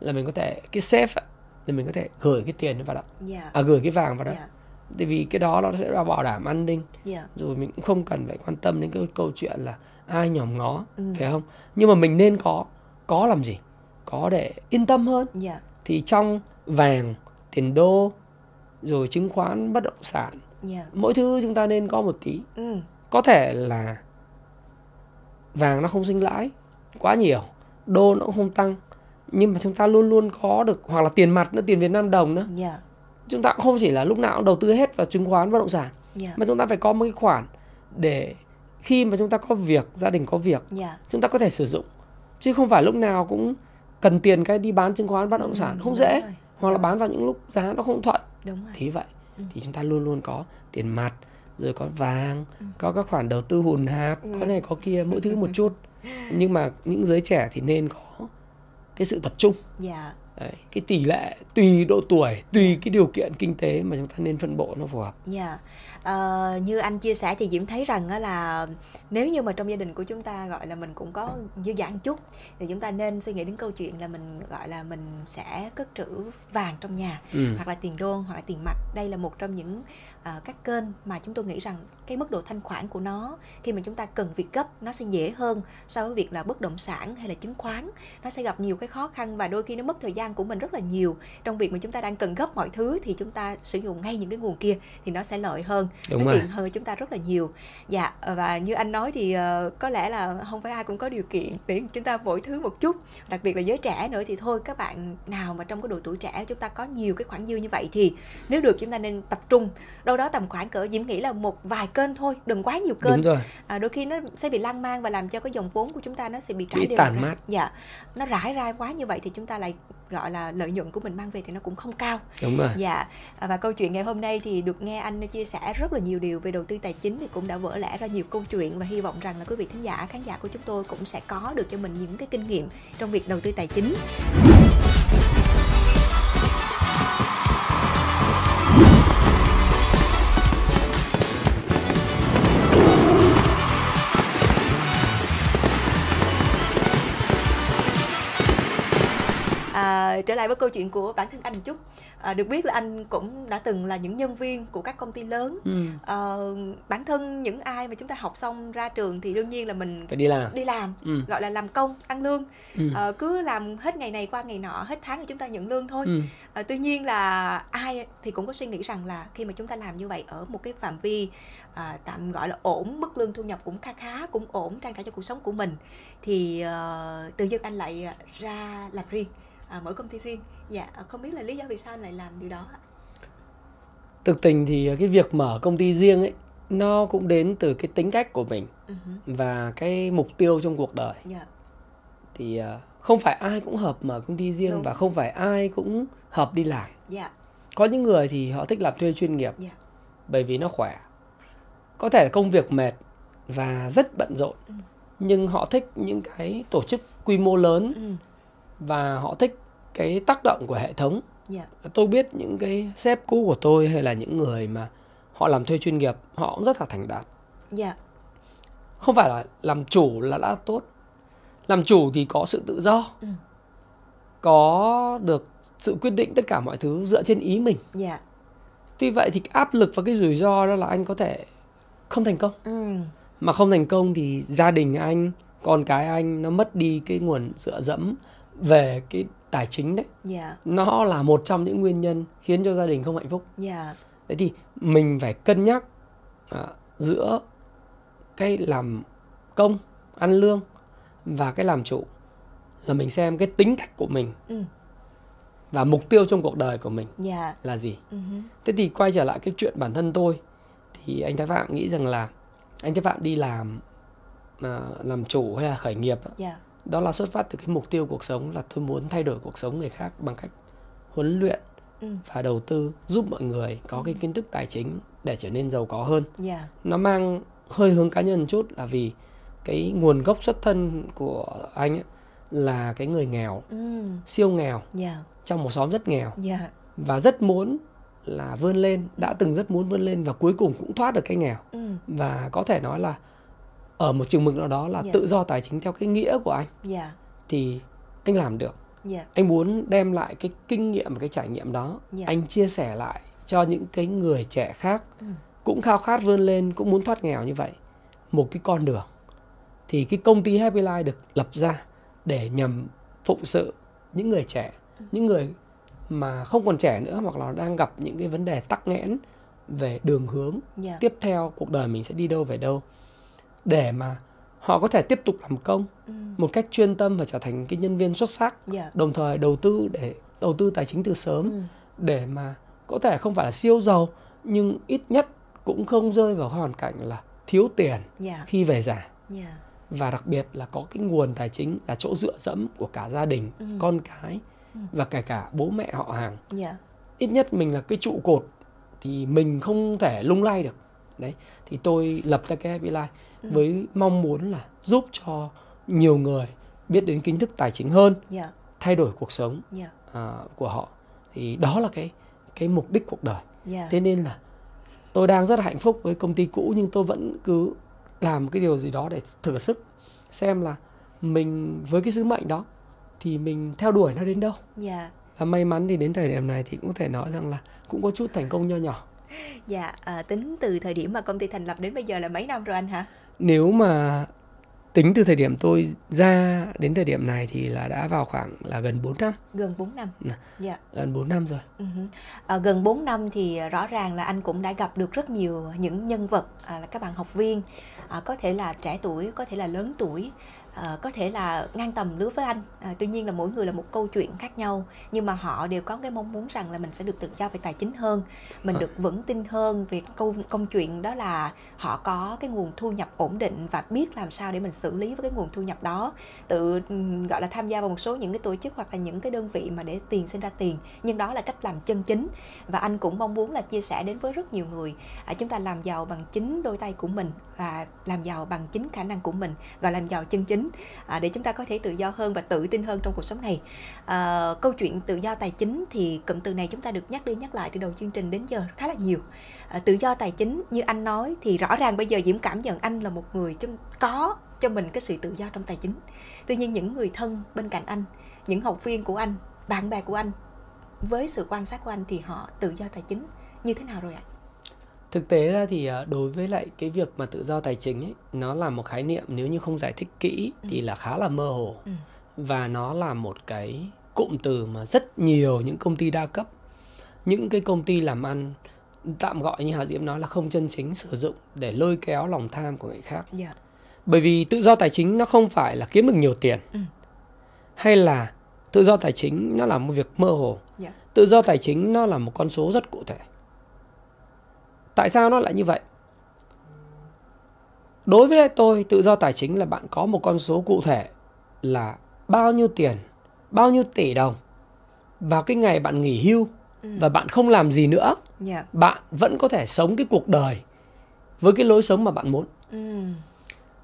là mình có thể cái safe thì mình có thể gửi cái tiền vào đó. Dạ. À gửi cái vàng vào đó. Dạ. Tại vì cái đó nó sẽ là bảo đảm an ninh. Dạ. Rồi mình cũng không cần phải quan tâm đến cái câu chuyện là ai nhòm ngó Ừ. phải không? Nhưng mà mình nên có có làm gì? Có để yên tâm hơn. Dạ. Thì trong vàng tiền đô rồi chứng khoán bất động sản. Dạ. Mỗi thứ chúng ta nên có một tí. Ừ. có thể là vàng nó không sinh lãi quá nhiều đô nó cũng không tăng nhưng mà chúng ta luôn luôn có được hoặc là tiền mặt nữa tiền Việt Nam đồng nữa. Dạ. Chúng ta cũng không chỉ là lúc nào cũng đầu tư hết vào chứng khoán bất động sản dạ. mà chúng ta phải có một cái khoản để khi mà chúng ta có việc gia đình có việc dạ. chúng ta có thể sử dụng. Chứ không phải lúc nào cũng cần tiền cái đi bán chứng khoán bất động sản Ừ, không dễ. rồi. hoặc là bán vào những lúc giá nó không thuận đúng rồi. Thì vậy Ừ. thì chúng ta luôn luôn có tiền mặt rồi có vàng có các khoản đầu tư hùn hạp Ừ. có này có kia mỗi thứ một chút. Nhưng mà những giới trẻ thì nên có cái sự tập trung. Dạ Đấy, cái tỷ lệ tùy độ tuổi tùy cái điều kiện kinh tế mà chúng ta nên phân bổ nó phù hợp Dạ, Ờ, như anh chia sẻ thì Diễm thấy rằng là nếu như mà trong gia đình của chúng ta gọi là mình cũng có dư dả chút thì chúng ta nên suy nghĩ đến câu chuyện là mình gọi là mình sẽ cất trữ vàng trong nhà ừ. hoặc là tiền đô hoặc là tiền mặt. Đây là một trong những ờ, các kênh mà chúng tôi nghĩ rằng cái mức độ thanh khoản của nó. Khi mà chúng ta cần việc gấp nó sẽ dễ hơn so với việc là bất động sản hay là chứng khoán. Nó sẽ gặp nhiều cái khó khăn và đôi khi nó mất thời gian của mình rất là nhiều. Trong việc mà chúng ta đang cần gấp mọi thứ thì chúng ta sử dụng ngay những cái nguồn kia thì nó sẽ lợi hơn đúng nó tiện hơn chúng ta rất là nhiều. Dạ và như anh nói thì ờ, có lẽ là không phải ai cũng có điều kiện để chúng ta mỗi thứ một chút. Đặc biệt là giới trẻ nữa thì thôi các bạn nào mà trong cái độ tuổi trẻ chúng ta có nhiều cái khoản dư như vậy thì nếu được chúng ta nên tập trung. Đâu đó tầm khoảng cỡ diễm nghĩ là một vài kênh thôi đừng quá nhiều kênh đúng rồi à, đôi khi nó sẽ bị lan man và làm cho cái dòng vốn của chúng ta nó sẽ bị trải Bị đều tản ra. mát. dạ nó rải ra quá như vậy thì chúng ta lại gọi là lợi nhuận của mình mang về thì nó cũng không cao đúng rồi Dạ, à, và câu chuyện ngày hôm nay thì được nghe anh chia sẻ rất là nhiều điều về đầu tư tài chính thì cũng đã vỡ lẽ ra nhiều câu chuyện và hy vọng rằng là quý vị thính giả, khán giả của chúng tôi cũng sẽ có được cho mình những cái kinh nghiệm trong việc đầu tư tài chính. Trở lại với câu chuyện của bản thân anh một chút à, được biết là anh cũng đã từng là những nhân viên của các công ty lớn ừ. Ờ, bản thân những ai mà chúng ta học xong ra trường thì đương nhiên là mình phải đi làm đi làm ừ. gọi là làm công ăn lương Ừ. Ờ, cứ làm hết ngày này qua ngày nọ hết tháng thì chúng ta nhận lương thôi Ừ. Ờ, tuy nhiên là ai thì cũng có suy nghĩ rằng là khi mà chúng ta làm như vậy ở một cái phạm vi à, tạm gọi là ổn mức lương thu nhập cũng khá khá cũng ổn trang trải cho cuộc sống của mình thì ờ, tự dưng anh lại à, ra làm riêng à, mở công ty riêng. Dạ ờ, không biết là lý do vì sao anh lại làm điều đó ạ? thực tình thì cái việc mở công ty riêng ấy nó cũng đến từ cái tính cách của mình hứ, và cái mục tiêu trong cuộc đời. Dạ. Thì ờ, không phải ai cũng hợp mở công ty riêng Đúng. và không phải ai cũng hợp đi làm. Dạ. Có những người thì họ thích làm thuê chuyên nghiệp dạ. bởi vì nó khỏe. Có thể là công việc mệt và rất bận rộn Ừ. nhưng họ thích những cái tổ chức quy mô lớn ừ, và họ thích cái tác động của hệ thống. Dạ. Tôi biết những cái sếp cũ của tôi hay là những người mà họ làm thuê chuyên nghiệp họ cũng rất là thành đạt. Dạ. Không phải là làm chủ là đã tốt. Làm chủ thì có sự tự do. Ừ. có được sự quyết định tất cả mọi thứ dựa trên ý mình. Dạ. Tuy vậy thì áp lực và cái rủi ro đó là anh có thể không thành công. Ừ, mà không thành công thì gia đình anh con cái anh nó mất đi cái nguồn dựa dẫm về cái tài chính đấy. Dạ. Nó là một trong những nguyên nhân khiến cho gia đình không hạnh phúc. Dạ. Thế thì mình phải cân nhắc à, giữa cái làm công ăn lương và cái làm chủ là mình xem cái tính cách của mình ừ, và mục tiêu trong cuộc đời của mình dạ. là gì. Hứ, thế thì quay trở lại cái chuyện bản thân tôi thì anh Thái Phạm nghĩ rằng là anh Thái Phạm đi làm à, làm chủ hay là khởi nghiệp dạ đó là xuất phát từ cái mục tiêu cuộc sống là tôi muốn thay đổi cuộc sống người khác bằng cách huấn luyện ừ. và đầu tư giúp mọi người có cái kiến thức tài chính để trở nên giàu có hơn. Dạ. Nó mang hơi hướng cá nhân một chút là vì cái nguồn gốc xuất thân của anh ấy là cái người nghèo ừ. siêu nghèo dạ. trong một xóm rất nghèo. Dạ. Và rất muốn là vươn lên đã từng rất muốn vươn lên và cuối cùng cũng thoát được cái nghèo. Ừ. Và có thể nói là ở một chừng mực nào đó là Dạ. tự do tài chính theo cái nghĩa của anh. Dạ. Thì anh làm được. Dạ. Anh muốn đem lại cái kinh nghiệm và cái trải nghiệm đó. Dạ. anh chia sẻ lại cho những cái người trẻ khác. Ừ. cũng khao khát vươn lên cũng muốn thoát nghèo như vậy. Một cái con đường. Thì cái công ty Happy Life được lập ra để nhằm phụng sự những người trẻ. Ừ. những người mà không còn trẻ nữa hoặc là đang gặp những cái vấn đề tắc nghẽn về đường hướng dạ. tiếp theo cuộc đời mình sẽ đi đâu về đâu để mà họ có thể tiếp tục làm công ừ. một cách chuyên tâm và trở thành cái nhân viên xuất sắc dạ. đồng thời đầu tư để đầu tư tài chính từ sớm ừ. để mà có thể không phải là siêu giàu nhưng ít nhất cũng không rơi vào hoàn cảnh là thiếu tiền dạ. khi về già. Dạ. Và đặc biệt là có cái nguồn tài chính là chỗ dựa dẫm của cả gia đình Ừ. con cái và kể cả bố mẹ họ hàng. Dạ. Ít nhất mình là cái trụ cột thì mình không thể lung lay được. Đấy thì tôi lập ra cái Happy Life. Ừ. với mong muốn là giúp cho nhiều người biết đến kiến thức tài chính hơn dạ. thay đổi cuộc sống dạ. à, của họ. Thì đó là cái cái mục đích cuộc đời. Dạ. Thế nên là tôi đang rất là hạnh phúc với công ty cũ nhưng tôi vẫn cứ làm cái điều gì đó để thử sức xem là mình với cái sứ mệnh đó thì mình theo đuổi nó đến đâu. Dạ. Và may mắn thì đến thời điểm này thì cũng có thể nói rằng là cũng có chút thành công nho nhỏ. Dạ à, tính từ thời điểm mà công ty thành lập đến bây giờ là mấy năm rồi anh hả nếu mà tính từ thời điểm tôi ra đến thời điểm này thì là đã vào khoảng là gần 4 năm. Gần 4 năm. Dạ. gần 4 năm rồi. Hử. À, gần 4 năm thì rõ ràng là anh cũng đã gặp được rất nhiều những nhân vật à, là các bạn học viên à, có thể là trẻ tuổi có thể là lớn tuổi à, có thể là ngang tầm lứa với anh. À, tuy nhiên là mỗi người là một câu chuyện khác nhau nhưng mà họ đều có cái mong muốn rằng là mình sẽ được tự do về tài chính hơn mình À. được vững tin hơn về câu công chuyện đó là họ có cái nguồn thu nhập ổn định và biết làm sao để mình xử lý với cái nguồn thu nhập đó. Tự gọi là tham gia vào một số những cái tổ chức hoặc là những cái đơn vị mà để tiền sinh ra tiền nhưng đó là cách làm chân chính. Và anh cũng mong muốn là chia sẻ đến với rất nhiều người. À, chúng ta làm giàu bằng chính đôi tay của mình và làm giàu bằng chính khả năng của mình gọi là làm giàu chân chính à, để chúng ta có thể tự do hơn và tự tin hơn trong cuộc sống này. À, câu chuyện tự do tài chính thì cụm từ này chúng ta được nhắc đi nhắc lại từ đầu chương trình đến giờ khá là nhiều. À, tự do tài chính như anh nói thì rõ ràng bây giờ diễm cảm nhận anh là một người trong có cho mình cái sự tự do trong tài chính. Tuy nhiên những người thân bên cạnh anh những học viên của anh bạn bè của anh với sự quan sát của anh thì họ tự do tài chính. Như thế nào rồi ạ? Thực tế ra thì à, đối với lại cái việc mà tự do tài chính ấy nó là một khái niệm nếu như không giải thích kỹ thì là khá là mơ hồ. Ừ. và nó là một cái cụm từ mà rất nhiều những công ty đa cấp những cái công ty làm ăn tạm gọi như Hà Diễm nói là không chân chính sử dụng để lôi kéo lòng tham của người khác. Dạ. Bởi vì tự do tài chính nó không phải là kiếm được nhiều tiền Ừ. hay là tự do tài chính nó là một việc mơ hồ. Dạ. Tự do tài chính nó là một con số rất cụ thể tại sao nó lại như vậy đối với tôi tự do tài chính là bạn có một con số cụ thể là bao nhiêu tiền bao nhiêu tỷ đồng vào cái ngày bạn nghỉ hưu Ừ. và bạn không làm gì nữa dạ bạn vẫn có thể sống cái cuộc đời với cái lối sống mà bạn muốn ừ.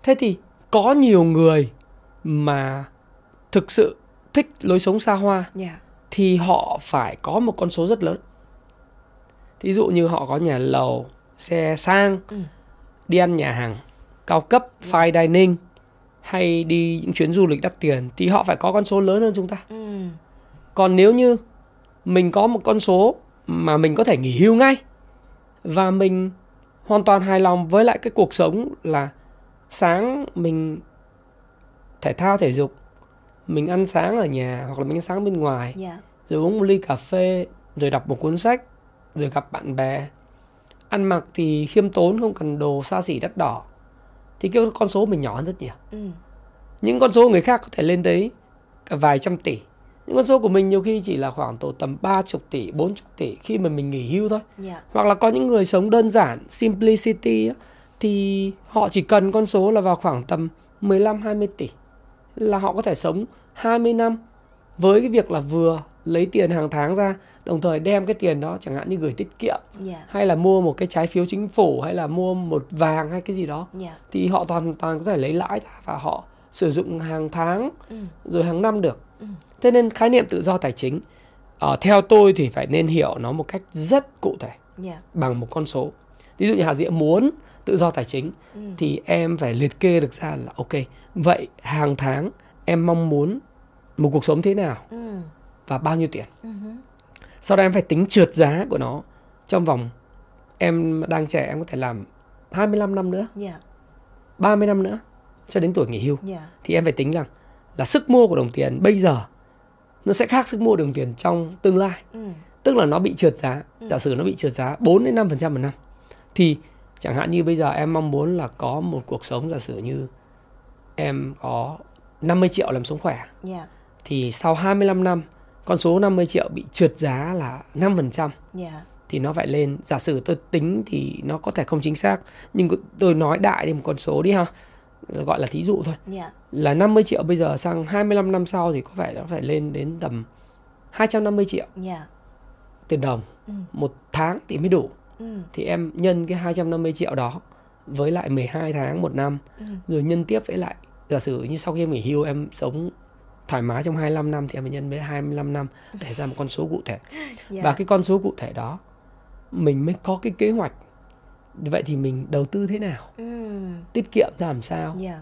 Thế thì có nhiều người mà thực sự thích lối sống xa hoa dạ thì họ phải có một con số rất lớn. Thí dụ như họ có nhà lầu, xe sang, Ừ. đi ăn nhà hàng cao cấp, fine dining hay đi những chuyến du lịch đắt tiền thì họ phải có con số lớn hơn chúng ta. ừ. Còn nếu như mình có một con số mà mình có thể nghỉ hưu ngay và mình hoàn toàn hài lòng với lại cái cuộc sống là sáng mình thể thao thể dục, mình ăn sáng ở nhà hoặc là mình ăn sáng bên ngoài, dạ rồi uống một ly cà phê, rồi đọc một cuốn sách, rồi gặp bạn bè. Ăn mặc thì khiêm tốn không cần đồ xa xỉ đắt đỏ. Thì cái con số mình nhỏ hơn rất nhiều ừ. những con số người khác có thể lên tới cả vài trăm tỷ những con số của mình nhiều khi chỉ là khoảng tổ tầm 30 tỷ, 40 tỷ khi mà mình nghỉ hưu thôi. dạ Hoặc là có những người sống đơn giản, simplicity thì họ chỉ cần con số là vào khoảng tầm 15 20 tỷ là họ có thể sống 20 năm với cái việc là vừa lấy tiền hàng tháng ra đồng thời đem cái tiền đó chẳng hạn như gửi tiết kiệm dạ hay là mua một cái trái phiếu chính phủ hay là mua một vàng hay cái gì đó dạ thì họ toàn toàn có thể lấy lãi ra và họ sử dụng hàng tháng ừ rồi hàng năm được. Ừ. Thế nên khái niệm tự do tài chính ờ, theo tôi thì phải nên hiểu nó một cách rất cụ thể dạ bằng một con số. Ví dụ như Hà Diệu muốn tự do tài chính ừ thì em phải liệt kê được ra là ok vậy hàng tháng em mong muốn một cuộc sống thế nào ừ và bao nhiêu tiền. ừ hứ, Sau đó em phải tính trượt giá của nó trong vòng em đang trẻ em có thể làm 25 năm nữa, dạ. 30 năm nữa cho đến tuổi nghỉ hưu. Dạ. Thì em phải tính rằng là sức mua của đồng tiền bây giờ nó sẽ khác sức mua đồng tiền trong tương lai. ừ. Tức là nó bị trượt giá, Ừ. giả sử nó bị trượt giá 4 đến 5% một năm. Thì chẳng hạn như bây giờ em mong muốn là có một cuộc sống giả sử như em có 50 triệu làm sống khỏe. Dạ. Thì sau 25 năm con số 50 triệu bị trượt giá là 5% dạ. Thì nó phải lên. Giả sử tôi tính thì nó có thể không chính xác nhưng tôi nói đại đi một con số đi ha. Gọi là thí dụ thôi. Dạ. Là 50 triệu bây giờ sang 25 năm sau thì có vẻ nó phải lên đến tầm 250 triệu. Dạ. Tiền đồng. Ừ. một tháng thì mới đủ. Ừ. Thì em nhân cái 250 triệu đó với lại 12 tháng một năm ừ. rồi nhân tiếp với lại giả sử như sau khi em nghỉ hưu em sống thoải mái trong 25 năm thì em phải nhân với 25 năm để ra một con số cụ thể. Dạ. Và cái con số cụ thể đó mình mới có cái kế hoạch. Vậy thì mình đầu tư thế nào? Ừ. Tiết kiệm ra làm sao? Dạ.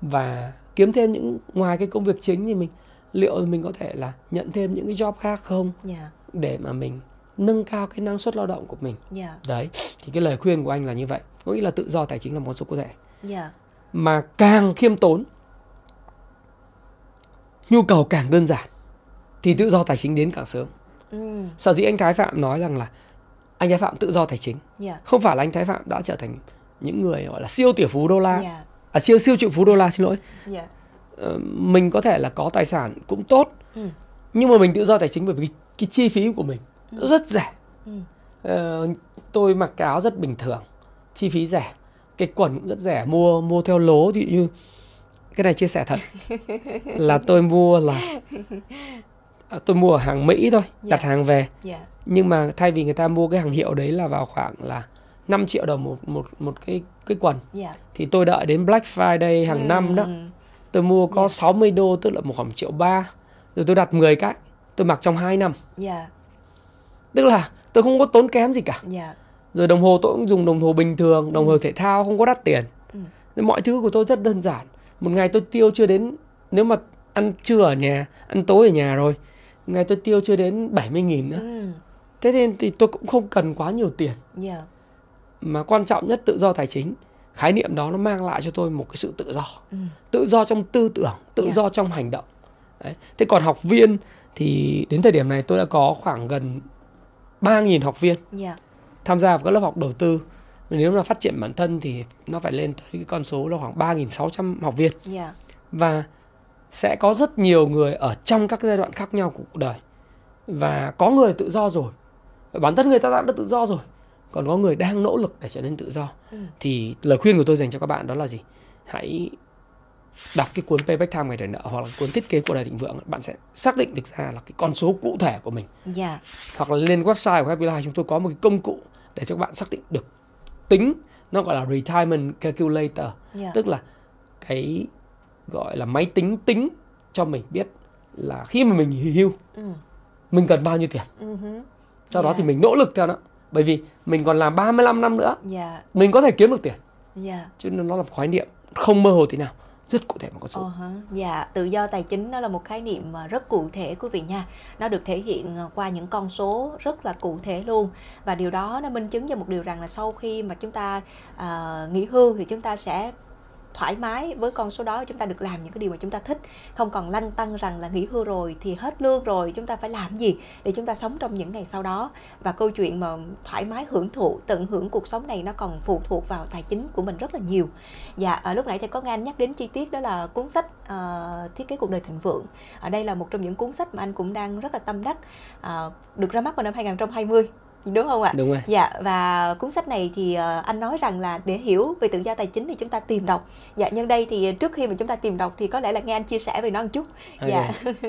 Và kiếm thêm những ngoài cái công việc chính thì mình liệu mình có thể là nhận thêm những cái job khác không? Dạ. Để mà mình nâng cao cái năng suất lao động của mình. Dạ. Đấy thì cái lời khuyên của anh là như vậy. Có nghĩa là tự do tài chính là một số cụ thể. Dạ. Mà càng khiêm tốn nhu cầu càng đơn giản thì tự do tài chính đến càng sớm. Ừ. Sở dĩ anh Thái Phạm nói rằng là anh Thái Phạm tự do tài chính dạ. không phải là anh Thái Phạm đã trở thành những người gọi là siêu tỷ phú đô la. Dạ. À, siêu siêu triệu phú đô la xin lỗi. Dạ. Ờ, mình có thể là có tài sản cũng tốt ừ. nhưng mà mình tự do tài chính bởi vì cái, cái chi phí của mình nó rất rẻ. Ừ. Ờ, tôi mặc cái áo rất bình thường chi phí rẻ cái quần cũng rất rẻ mua mua theo lố thì như cái này chia sẻ thật. Là tôi mua là à, tôi mua ở hàng Mỹ thôi đặt Dạ. hàng về. Dạ. Nhưng mà thay vì người ta mua cái hàng hiệu đấy là vào khoảng là 5 triệu đồng một một một cái cái quần. Dạ. Thì tôi đợi đến Black Friday hàng năm đó Ừ, tôi mua có Dạ. 60 đô tức là một khoảng triệu ba. Rồi tôi đặt 10 cái tôi mặc trong 2 năm. Dạ. Tức là tôi không có tốn kém gì cả. Dạ. Rồi đồng hồ tôi cũng dùng đồng hồ bình thường đồng hồ thể thao không có đắt tiền. Ừ. Nên mọi thứ của tôi rất đơn giản một ngày tôi tiêu chưa đến nếu mà ăn trưa ở nhà ăn tối ở nhà rồi ngày tôi tiêu chưa đến 70 nghìn nữa. Ừ. Thế nên thì tôi cũng không cần quá nhiều tiền. Dạ. Mà quan trọng nhất tự do tài chính. Khái niệm đó nó mang lại cho tôi một cái sự tự do. Ừ. Tự do trong tư tưởng tự Dạ. do trong hành động. Đấy. thế còn học viên thì đến thời điểm này tôi đã có khoảng gần 3.000 học viên dạ. tham gia vào các lớp học đầu tư nếu mà phát triển bản thân thì nó phải lên tới cái con số là khoảng 3.600 học viên. Dạ. Và sẽ có rất nhiều người ở trong các giai đoạn khác nhau của cuộc đời. Và có người tự do rồi. Bản thân người ta đã tự do rồi. Còn có người đang nỗ lực để trở nên tự do. Ừ. thì lời khuyên của tôi dành cho các bạn đó là gì? Hãy đọc cái cuốn Payback Time ngày đòi nợ hoặc là cuốn thiết kế cuộc đời thịnh vượng. Bạn sẽ xác định được ra là cái con số cụ thể của mình. Dạ. Hoặc là lên website của Happy Life chúng tôi có một cái công cụ để cho các bạn xác định được tính nó gọi là retirement calculator. Dạ. Tức là cái gọi là máy tính tính cho mình biết là khi mà mình nghỉ hưu ừ. mình cần bao nhiêu tiền. Hứ, sau đó Dạ. thì mình nỗ lực theo nó. Bởi vì mình còn làm 35 năm nữa dạ. mình có thể kiếm được tiền. Dạ. Chứ nó là khái niệm không mơ hồ tí nào rất cụ thể một con số Uh-huh. Ờ dạ, tự do tài chính nó là một khái niệm mà rất cụ thể quý vị nha. Nó được thể hiện ờ, qua những con số rất là cụ thể luôn. Và điều đó nó minh chứng cho một điều rằng là sau khi mà chúng ta uh, nghỉ hưu thì chúng ta sẽ thoải mái với con số đó chúng ta được làm những cái điều mà chúng ta thích. Không còn lăn tăng rằng là nghỉ hưu rồi thì hết lương rồi chúng ta phải làm gì để chúng ta sống trong những ngày sau đó? Và câu chuyện mà thoải mái hưởng thụ tận hưởng cuộc sống này nó còn phụ thuộc vào tài chính của mình rất là nhiều. Dạ ở lúc nãy thì có nghe anh nhắc đến chi tiết đó là cuốn sách uh, thiết kế cuộc đời thịnh vượng. Ở đây là một trong những cuốn sách mà anh cũng đang rất là tâm đắc uh, được ra mắt vào năm 2020 đúng không ạ đúng rồi dạ và cuốn sách này thì uh, anh nói rằng là để hiểu về tự do tài chính thì chúng ta tìm đọc dạ nhân đây thì trước khi mà chúng ta tìm đọc thì có lẽ là nghe anh chia sẻ về nó một chút okay. dạ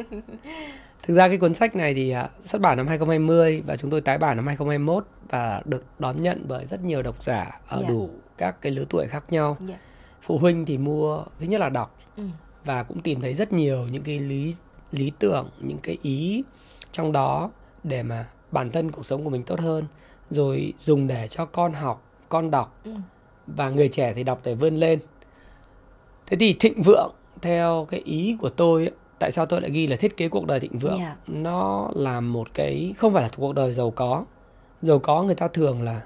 Thực ra cái cuốn sách này thì uh, xuất bản năm 2020 và chúng tôi tái bản năm 2021 và được đón nhận bởi rất nhiều độc giả ở. Dạ. đủ các cái lứa tuổi khác nhau. Dạ. Phụ huynh thì mua thứ nhất là đọc ừ. và cũng tìm thấy rất nhiều những cái lý lý tưởng, những cái ý trong đó để mà bản thân cuộc sống của mình tốt hơn rồi dùng để cho con học, con đọc ừ. và người trẻ thì đọc để vươn lên. Thế thì thịnh vượng theo cái ý của tôi ấy, tại sao tôi lại ghi là thiết kế cuộc đời thịnh vượng yeah. Dạ. nó là một cái không phải là cuộc đời giàu có giàu có người ta thường là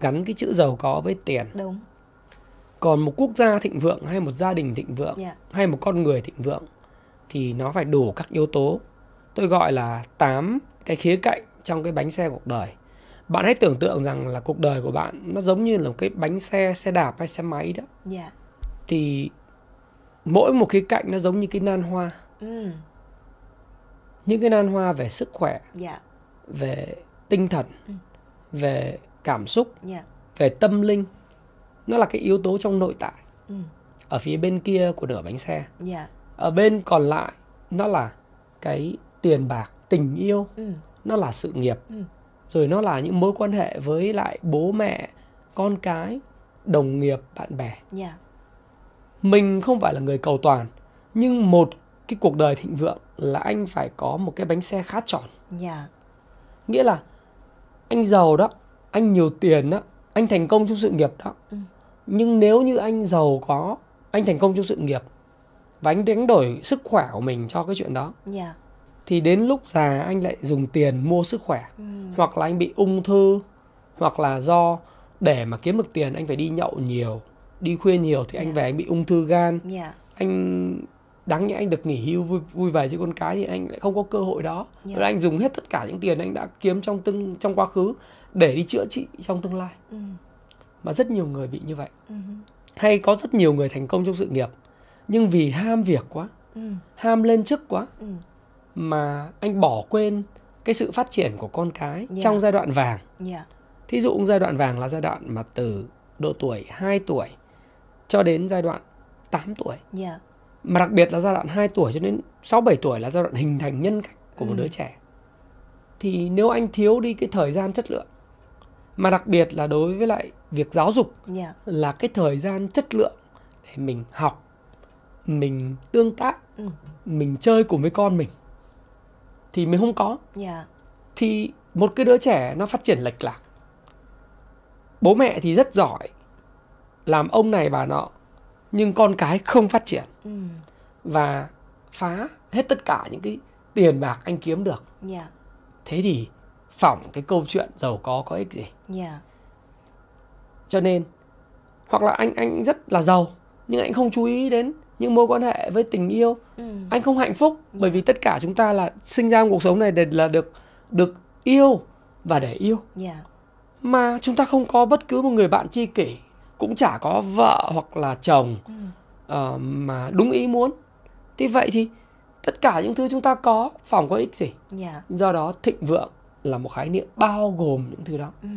gắn cái chữ giàu có với tiền đúng còn một quốc gia thịnh vượng hay một gia đình thịnh vượng yeah. Dạ. hay một con người thịnh vượng thì nó phải đủ các yếu tố tôi gọi là 8 cái khía cạnh trong cái bánh xe cuộc đời bạn hãy tưởng tượng rằng là cuộc đời của bạn nó giống như là một cái bánh xe xe đạp hay xe máy đó yeah. Dạ. thì mỗi một khía cạnh nó giống như cái nan hoa ừ. những cái nan hoa về sức khỏe yeah. Dạ. về tinh thần ừ. về cảm xúc yeah. Dạ. về tâm linh nó là cái yếu tố trong nội tại ừ. ở phía bên kia của nửa bánh xe yeah. Ở bên còn lại nó là cái tiền bạc tình yêu ừ. Nó là sự nghiệp ừ. rồi nó là những mối quan hệ với lại bố mẹ con cái đồng nghiệp bạn bè yeah. mình không phải là người cầu toàn nhưng một cái cuộc đời thịnh vượng là anh phải có một cái bánh xe khá tròn. Dạ. Nghĩa là anh giàu đó, anh nhiều tiền đó, anh thành công trong sự nghiệp đó. Ừ. Nhưng nếu như anh giàu có, anh thành công trong sự nghiệp và anh đánh đổi sức khỏe của mình cho cái chuyện đó. Dạ. Thì đến lúc già anh lại dùng tiền mua sức khỏe. Ừ. Hoặc là anh bị ung thư, hoặc là do để mà kiếm được tiền anh phải đi nhậu nhiều, đi khuya nhiều thì anh yeah. Dạ. về anh bị ung thư gan. Yeah. Dạ. Anh đáng nhẽ anh được nghỉ hưu vui, vui vẻ với con cái thì anh lại không có cơ hội đó yeah. Dạ. anh dùng hết tất cả những tiền anh đã kiếm trong tương trong quá khứ để đi chữa trị trong tương lai ừ. mà rất nhiều người bị như vậy ừ. hay có rất nhiều người thành công trong sự nghiệp nhưng vì ham việc quá ừ. ham lên chức quá ừ. Mà anh bỏ quên cái sự phát triển của con cái yeah. Dạ. trong giai đoạn vàng yeah. Dạ. thí dụ giai đoạn vàng là giai đoạn mà từ độ tuổi 2 tuổi cho đến giai đoạn 8 tuổi yeah mà đặc biệt là giai đoạn 2 tuổi cho đến 6 7 tuổi là giai đoạn hình thành nhân cách của một ừ. đứa trẻ. Thì nếu anh thiếu đi cái thời gian chất lượng mà đặc biệt là đối với lại việc giáo dục yeah. Dạ. là cái thời gian chất lượng để mình học, mình tương tác, ừ. mình chơi cùng với con mình thì mình không có. Yeah. Dạ. Thì một cái đứa trẻ nó phát triển lệch lạc. Bố mẹ thì rất giỏi làm ông này bà nọ nhưng con cái không phát triển ừ. và phá hết tất cả những cái tiền bạc anh kiếm được yeah. Dạ. thế thì phỏng cái câu chuyện giàu có có ích gì yeah. Dạ. cho nên hoặc là anh anh rất là giàu nhưng anh không chú ý đến những mối quan hệ với tình yêu ừ. anh không hạnh phúc yeah. bởi dạ. vì tất cả chúng ta là sinh ra trong cuộc sống này để là được được yêu và để yêu yeah. mà chúng ta không có bất cứ một người bạn tri kỷ cũng chả có vợ hoặc là chồng ừ. uh, mà đúng ý muốn thì vậy thì tất cả những thứ chúng ta có phòng có ích gì yeah. Dạ. do đó thịnh vượng là một khái niệm bao gồm những thứ đó ừ.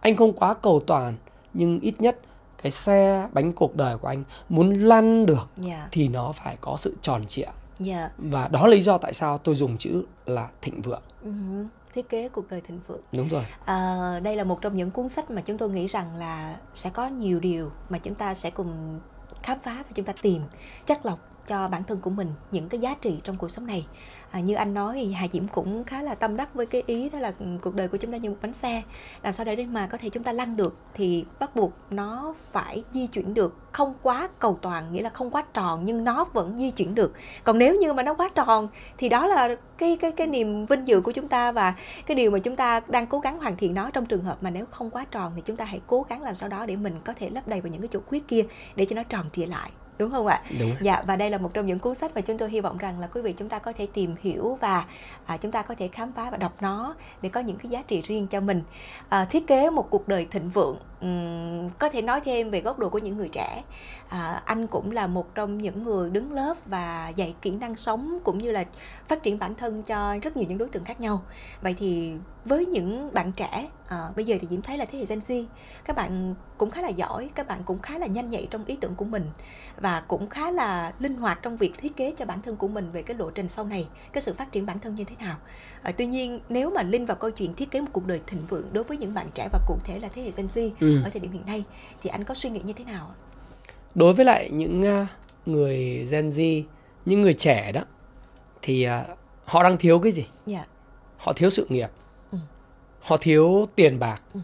anh không quá cầu toàn nhưng ít nhất cái xe bánh cuộc đời của anh muốn lăn được yeah. Dạ. thì nó phải có sự tròn trịa yeah. Dạ. và đó là lý do tại sao tôi dùng chữ là thịnh vượng uh-huh thiết kế cuộc đời thịnh vượng đúng rồi à, đây là một trong những cuốn sách mà chúng tôi nghĩ rằng là sẽ có nhiều điều mà chúng ta sẽ cùng khám phá và chúng ta tìm chắc lọc cho bản thân của mình những cái giá trị trong cuộc sống này à, như anh nói thì Hà Diễm cũng khá là tâm đắc với cái ý đó là cuộc đời của chúng ta như một bánh xe. Làm sao để mà có thể chúng ta lăn được thì bắt buộc nó phải di chuyển được. Không quá cầu toàn nghĩa là không quá tròn nhưng nó vẫn di chuyển được. Còn nếu như mà nó quá tròn thì đó là cái cái cái niềm vinh dự của chúng ta và cái điều mà chúng ta đang cố gắng hoàn thiện nó trong trường hợp mà nếu không quá tròn thì chúng ta hãy cố gắng làm sao đó để mình có thể lấp đầy vào những cái chỗ khuyết kia để cho nó tròn trịa lại đúng không ạ? Đúng. Dạ và đây là một trong những cuốn sách mà chúng tôi hy vọng rằng là quý vị chúng ta có thể tìm hiểu và à, chúng ta có thể khám phá và đọc nó để có những cái giá trị riêng cho mình. À, thiết kế một cuộc đời thịnh vượng um, có thể nói thêm về góc độ của những người trẻ. À, anh cũng là một trong những người đứng lớp và dạy kỹ năng sống cũng như là phát triển bản thân cho rất nhiều những đối tượng khác nhau. Vậy thì với những bạn trẻ à, bây giờ thì diễm thấy là thế hệ gen z các bạn cũng khá là giỏi các bạn cũng khá là nhanh nhạy trong ý tưởng của mình và cũng khá là linh hoạt trong việc thiết kế cho bản thân của mình về cái lộ trình sau này cái sự phát triển bản thân như thế nào à, tuy nhiên nếu mà linh vào câu chuyện thiết kế một cuộc đời thịnh vượng đối với những bạn trẻ và cụ thể là thế hệ gen z ừ. ở thời điểm hiện nay thì anh có suy nghĩ như thế nào đối với lại những à, người gen z những người trẻ đó thì à, họ đang thiếu cái gì yeah. Dạ. họ thiếu sự nghiệp ừ. họ thiếu tiền bạc ừ.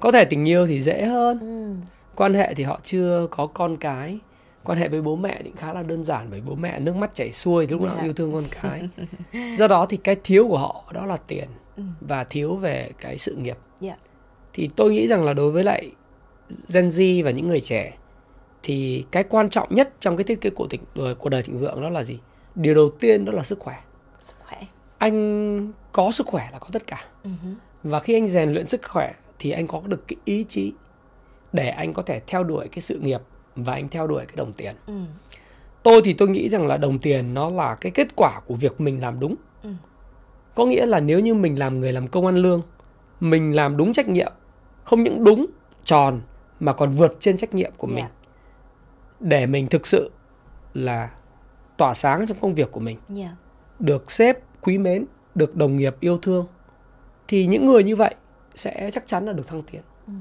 có thể tình yêu thì dễ hơn ừ. quan hệ thì họ chưa có con cái quan hệ với bố mẹ thì khá là đơn giản bởi bố mẹ nước mắt chảy xuôi lúc nào yeah. Dạ. yêu thương con cái do đó thì cái thiếu của họ đó là tiền ừ. và thiếu về cái sự nghiệp yeah. Dạ. thì tôi nghĩ rằng là đối với lại Gen Z và những người trẻ thì cái quan trọng nhất trong cái thiết kế của thịnh của đời thịnh vượng đó là gì điều đầu tiên đó là sức khỏe sức khỏe anh có sức khỏe là có tất cả uh-huh. và khi anh rèn luyện sức khỏe thì anh có được cái ý chí để anh có thể theo đuổi cái sự nghiệp và anh theo đuổi cái đồng tiền ừ. tôi thì tôi nghĩ rằng là đồng tiền nó là cái kết quả của việc mình làm đúng ừ. có nghĩa là nếu như mình làm người làm công ăn lương mình làm đúng trách nhiệm không những đúng tròn mà còn vượt trên trách nhiệm của mình yeah. Dạ. để mình thực sự là tỏa sáng trong công việc của mình yeah. Dạ. được sếp quý mến được đồng nghiệp yêu thương thì những người như vậy sẽ chắc chắn là được thăng tiến ừ.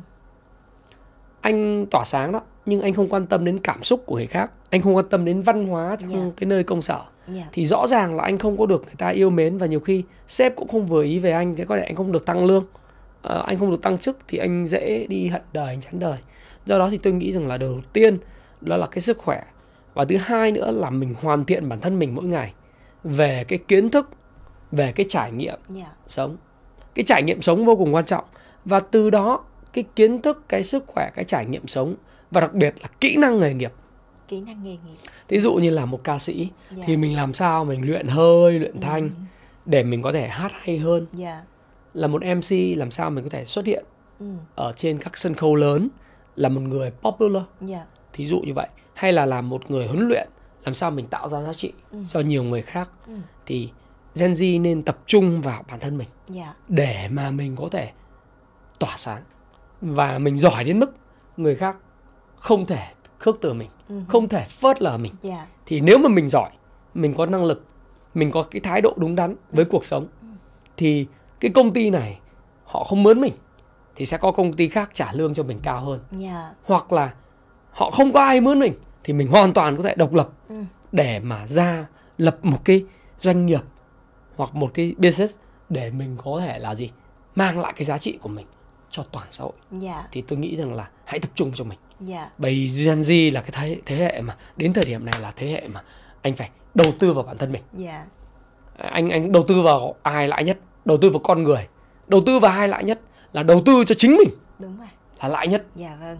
anh tỏa sáng đó nhưng anh không quan tâm đến cảm xúc của người khác. Anh không quan tâm đến văn hóa trong yeah. cái nơi công sở. Yeah. thì rõ ràng là anh không có được người ta yêu mến và nhiều khi sếp cũng không vừa ý về anh thế có thể anh không được tăng lương. À, anh không được tăng chức thì anh dễ đi hận đời anh chán đời. Do đó thì tôi nghĩ rằng là đầu tiên đó là cái sức khỏe. Và thứ hai nữa là mình hoàn thiện bản thân mình mỗi ngày về cái kiến thức về cái trải nghiệm yeah. sống. Cái trải nghiệm sống vô cùng quan trọng. Và từ đó cái kiến thức cái sức khỏe cái trải nghiệm sống và đặc biệt là kỹ năng nghề nghiệp kỹ năng nghề nghiệp thí dụ như là một ca sĩ yeah. Dạ. thì mình làm sao mình luyện hơi luyện ừ. thanh ừ. để mình có thể hát hay hơn yeah. Dạ. là một mc làm sao mình có thể xuất hiện ừ. ở trên các sân khấu lớn là một người popular yeah. Dạ. thí dụ như vậy hay là làm một người huấn luyện làm sao mình tạo ra giá trị ừ. cho nhiều người khác ừ. thì Gen Z nên tập trung vào bản thân mình yeah. để mà mình có thể tỏa sáng và mình giỏi đến mức người khác không thể khước từ mình uh-huh. không thể phớt lờ mình yeah. thì nếu mà mình giỏi mình có năng lực mình có cái thái độ đúng đắn với cuộc sống uh-huh. thì cái công ty này họ không mướn mình thì sẽ có công ty khác trả lương cho mình cao hơn yeah. hoặc là họ không có ai mướn mình thì mình hoàn toàn có thể độc lập uh-huh. để mà ra lập một cái doanh nghiệp hoặc một cái business để mình có thể là gì mang lại cái giá trị của mình cho toàn xã hội yeah. thì tôi nghĩ rằng là hãy tập trung cho mình yeah. Dạ. bởi Gen Z là cái thế, thế hệ mà đến thời điểm này là thế hệ mà anh phải đầu tư vào bản thân mình yeah. Dạ. anh anh đầu tư vào ai lãi nhất đầu tư vào con người đầu tư vào ai lãi nhất là đầu tư cho chính mình đúng rồi là lãi nhất. Dạ vâng.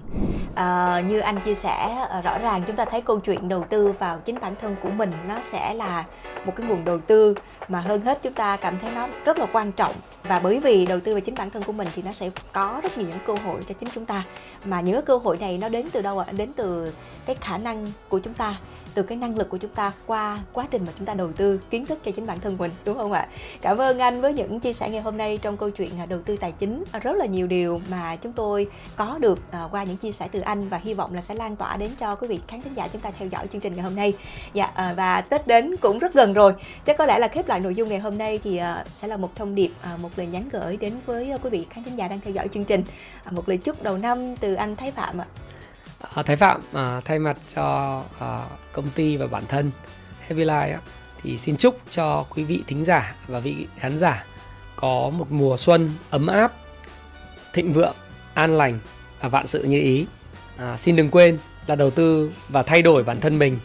À, như anh chia sẻ ờ, rõ ràng chúng ta thấy câu chuyện đầu tư vào chính bản thân của mình nó sẽ là một cái nguồn đầu tư mà hơn hết chúng ta cảm thấy nó rất là quan trọng và bởi vì đầu tư vào chính bản thân của mình thì nó sẽ có rất nhiều những cơ hội cho chính chúng ta mà những cơ hội này nó đến từ đâu ạ? À? Đến từ cái khả năng của chúng ta, từ cái năng lực của chúng ta qua quá trình mà chúng ta đầu tư kiến thức cho chính bản thân mình, đúng không ạ cảm ơn anh với những chia sẻ ngày hôm nay trong câu chuyện à, đầu tư tài chính rất là nhiều điều mà chúng tôi có được à, qua những chia sẻ từ anh và hy vọng là sẽ lan tỏa đến cho quý vị khán thính giả chúng ta theo dõi chương trình ngày hôm nay dạ à, và tết đến cũng rất gần rồi chắc có lẽ là khép lại nội dung ngày hôm nay thì sẽ là một thông điệp một lời nhắn gửi đến với ờ, quý vị khán giả đang theo dõi chương trình. À, một lời chúc đầu năm từ anh Thái Phạm ạ. À, Thái Phạm à, thay mặt cho à, công ty và bản thân Heavy Life á, thì xin chúc cho quý vị thính giả và vị khán giả có một mùa xuân ấm áp, thịnh vượng, an lành và vạn sự như ý. À, xin đừng quên là đầu tư và thay đổi bản thân mình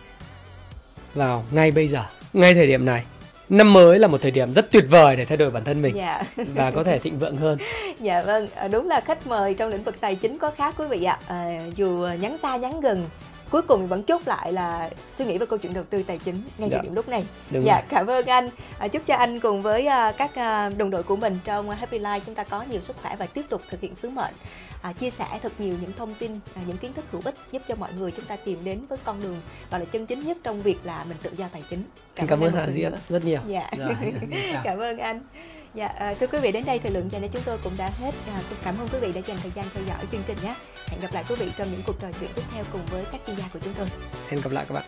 vào ngay bây giờ, ngay thời điểm này năm mới là một thời điểm rất tuyệt vời để thay đổi bản thân mình dạ. và có thể thịnh vượng hơn. Dạ vâng, à, đúng là khách mời trong lĩnh vực tài chính có khác quý vị ạ. À, dù nhắn xa nhắn gần cuối cùng vẫn chốt lại là suy nghĩ về câu chuyện đầu tư tài chính ngay Dạ. thời điểm lúc này Đúng dạ rồi. cảm ơn anh à, chúc cho anh cùng với các đồng đội của mình trong Happy Life chúng ta có nhiều sức khỏe và tiếp tục thực hiện sứ mệnh à, chia sẻ thật nhiều những thông tin à, những kiến thức hữu ích giúp cho mọi người chúng ta tìm đến với con đường gọi là chân chính nhất trong việc là mình tự do tài chính Em cảm ơn Hà Diễm rất nhiều. dạ Rồi, xin chào. cảm ơn anh dạ à, thưa quý vị đến đây thời lượng dành cho chúng tôi cũng đã hết à, cảm ơn quý vị đã dành thời gian theo dõi chương trình nhé hẹn gặp lại quý vị trong những cuộc trò chuyện tiếp theo cùng với các chuyên gia của chúng tôi Hẹn gặp lại các bạn.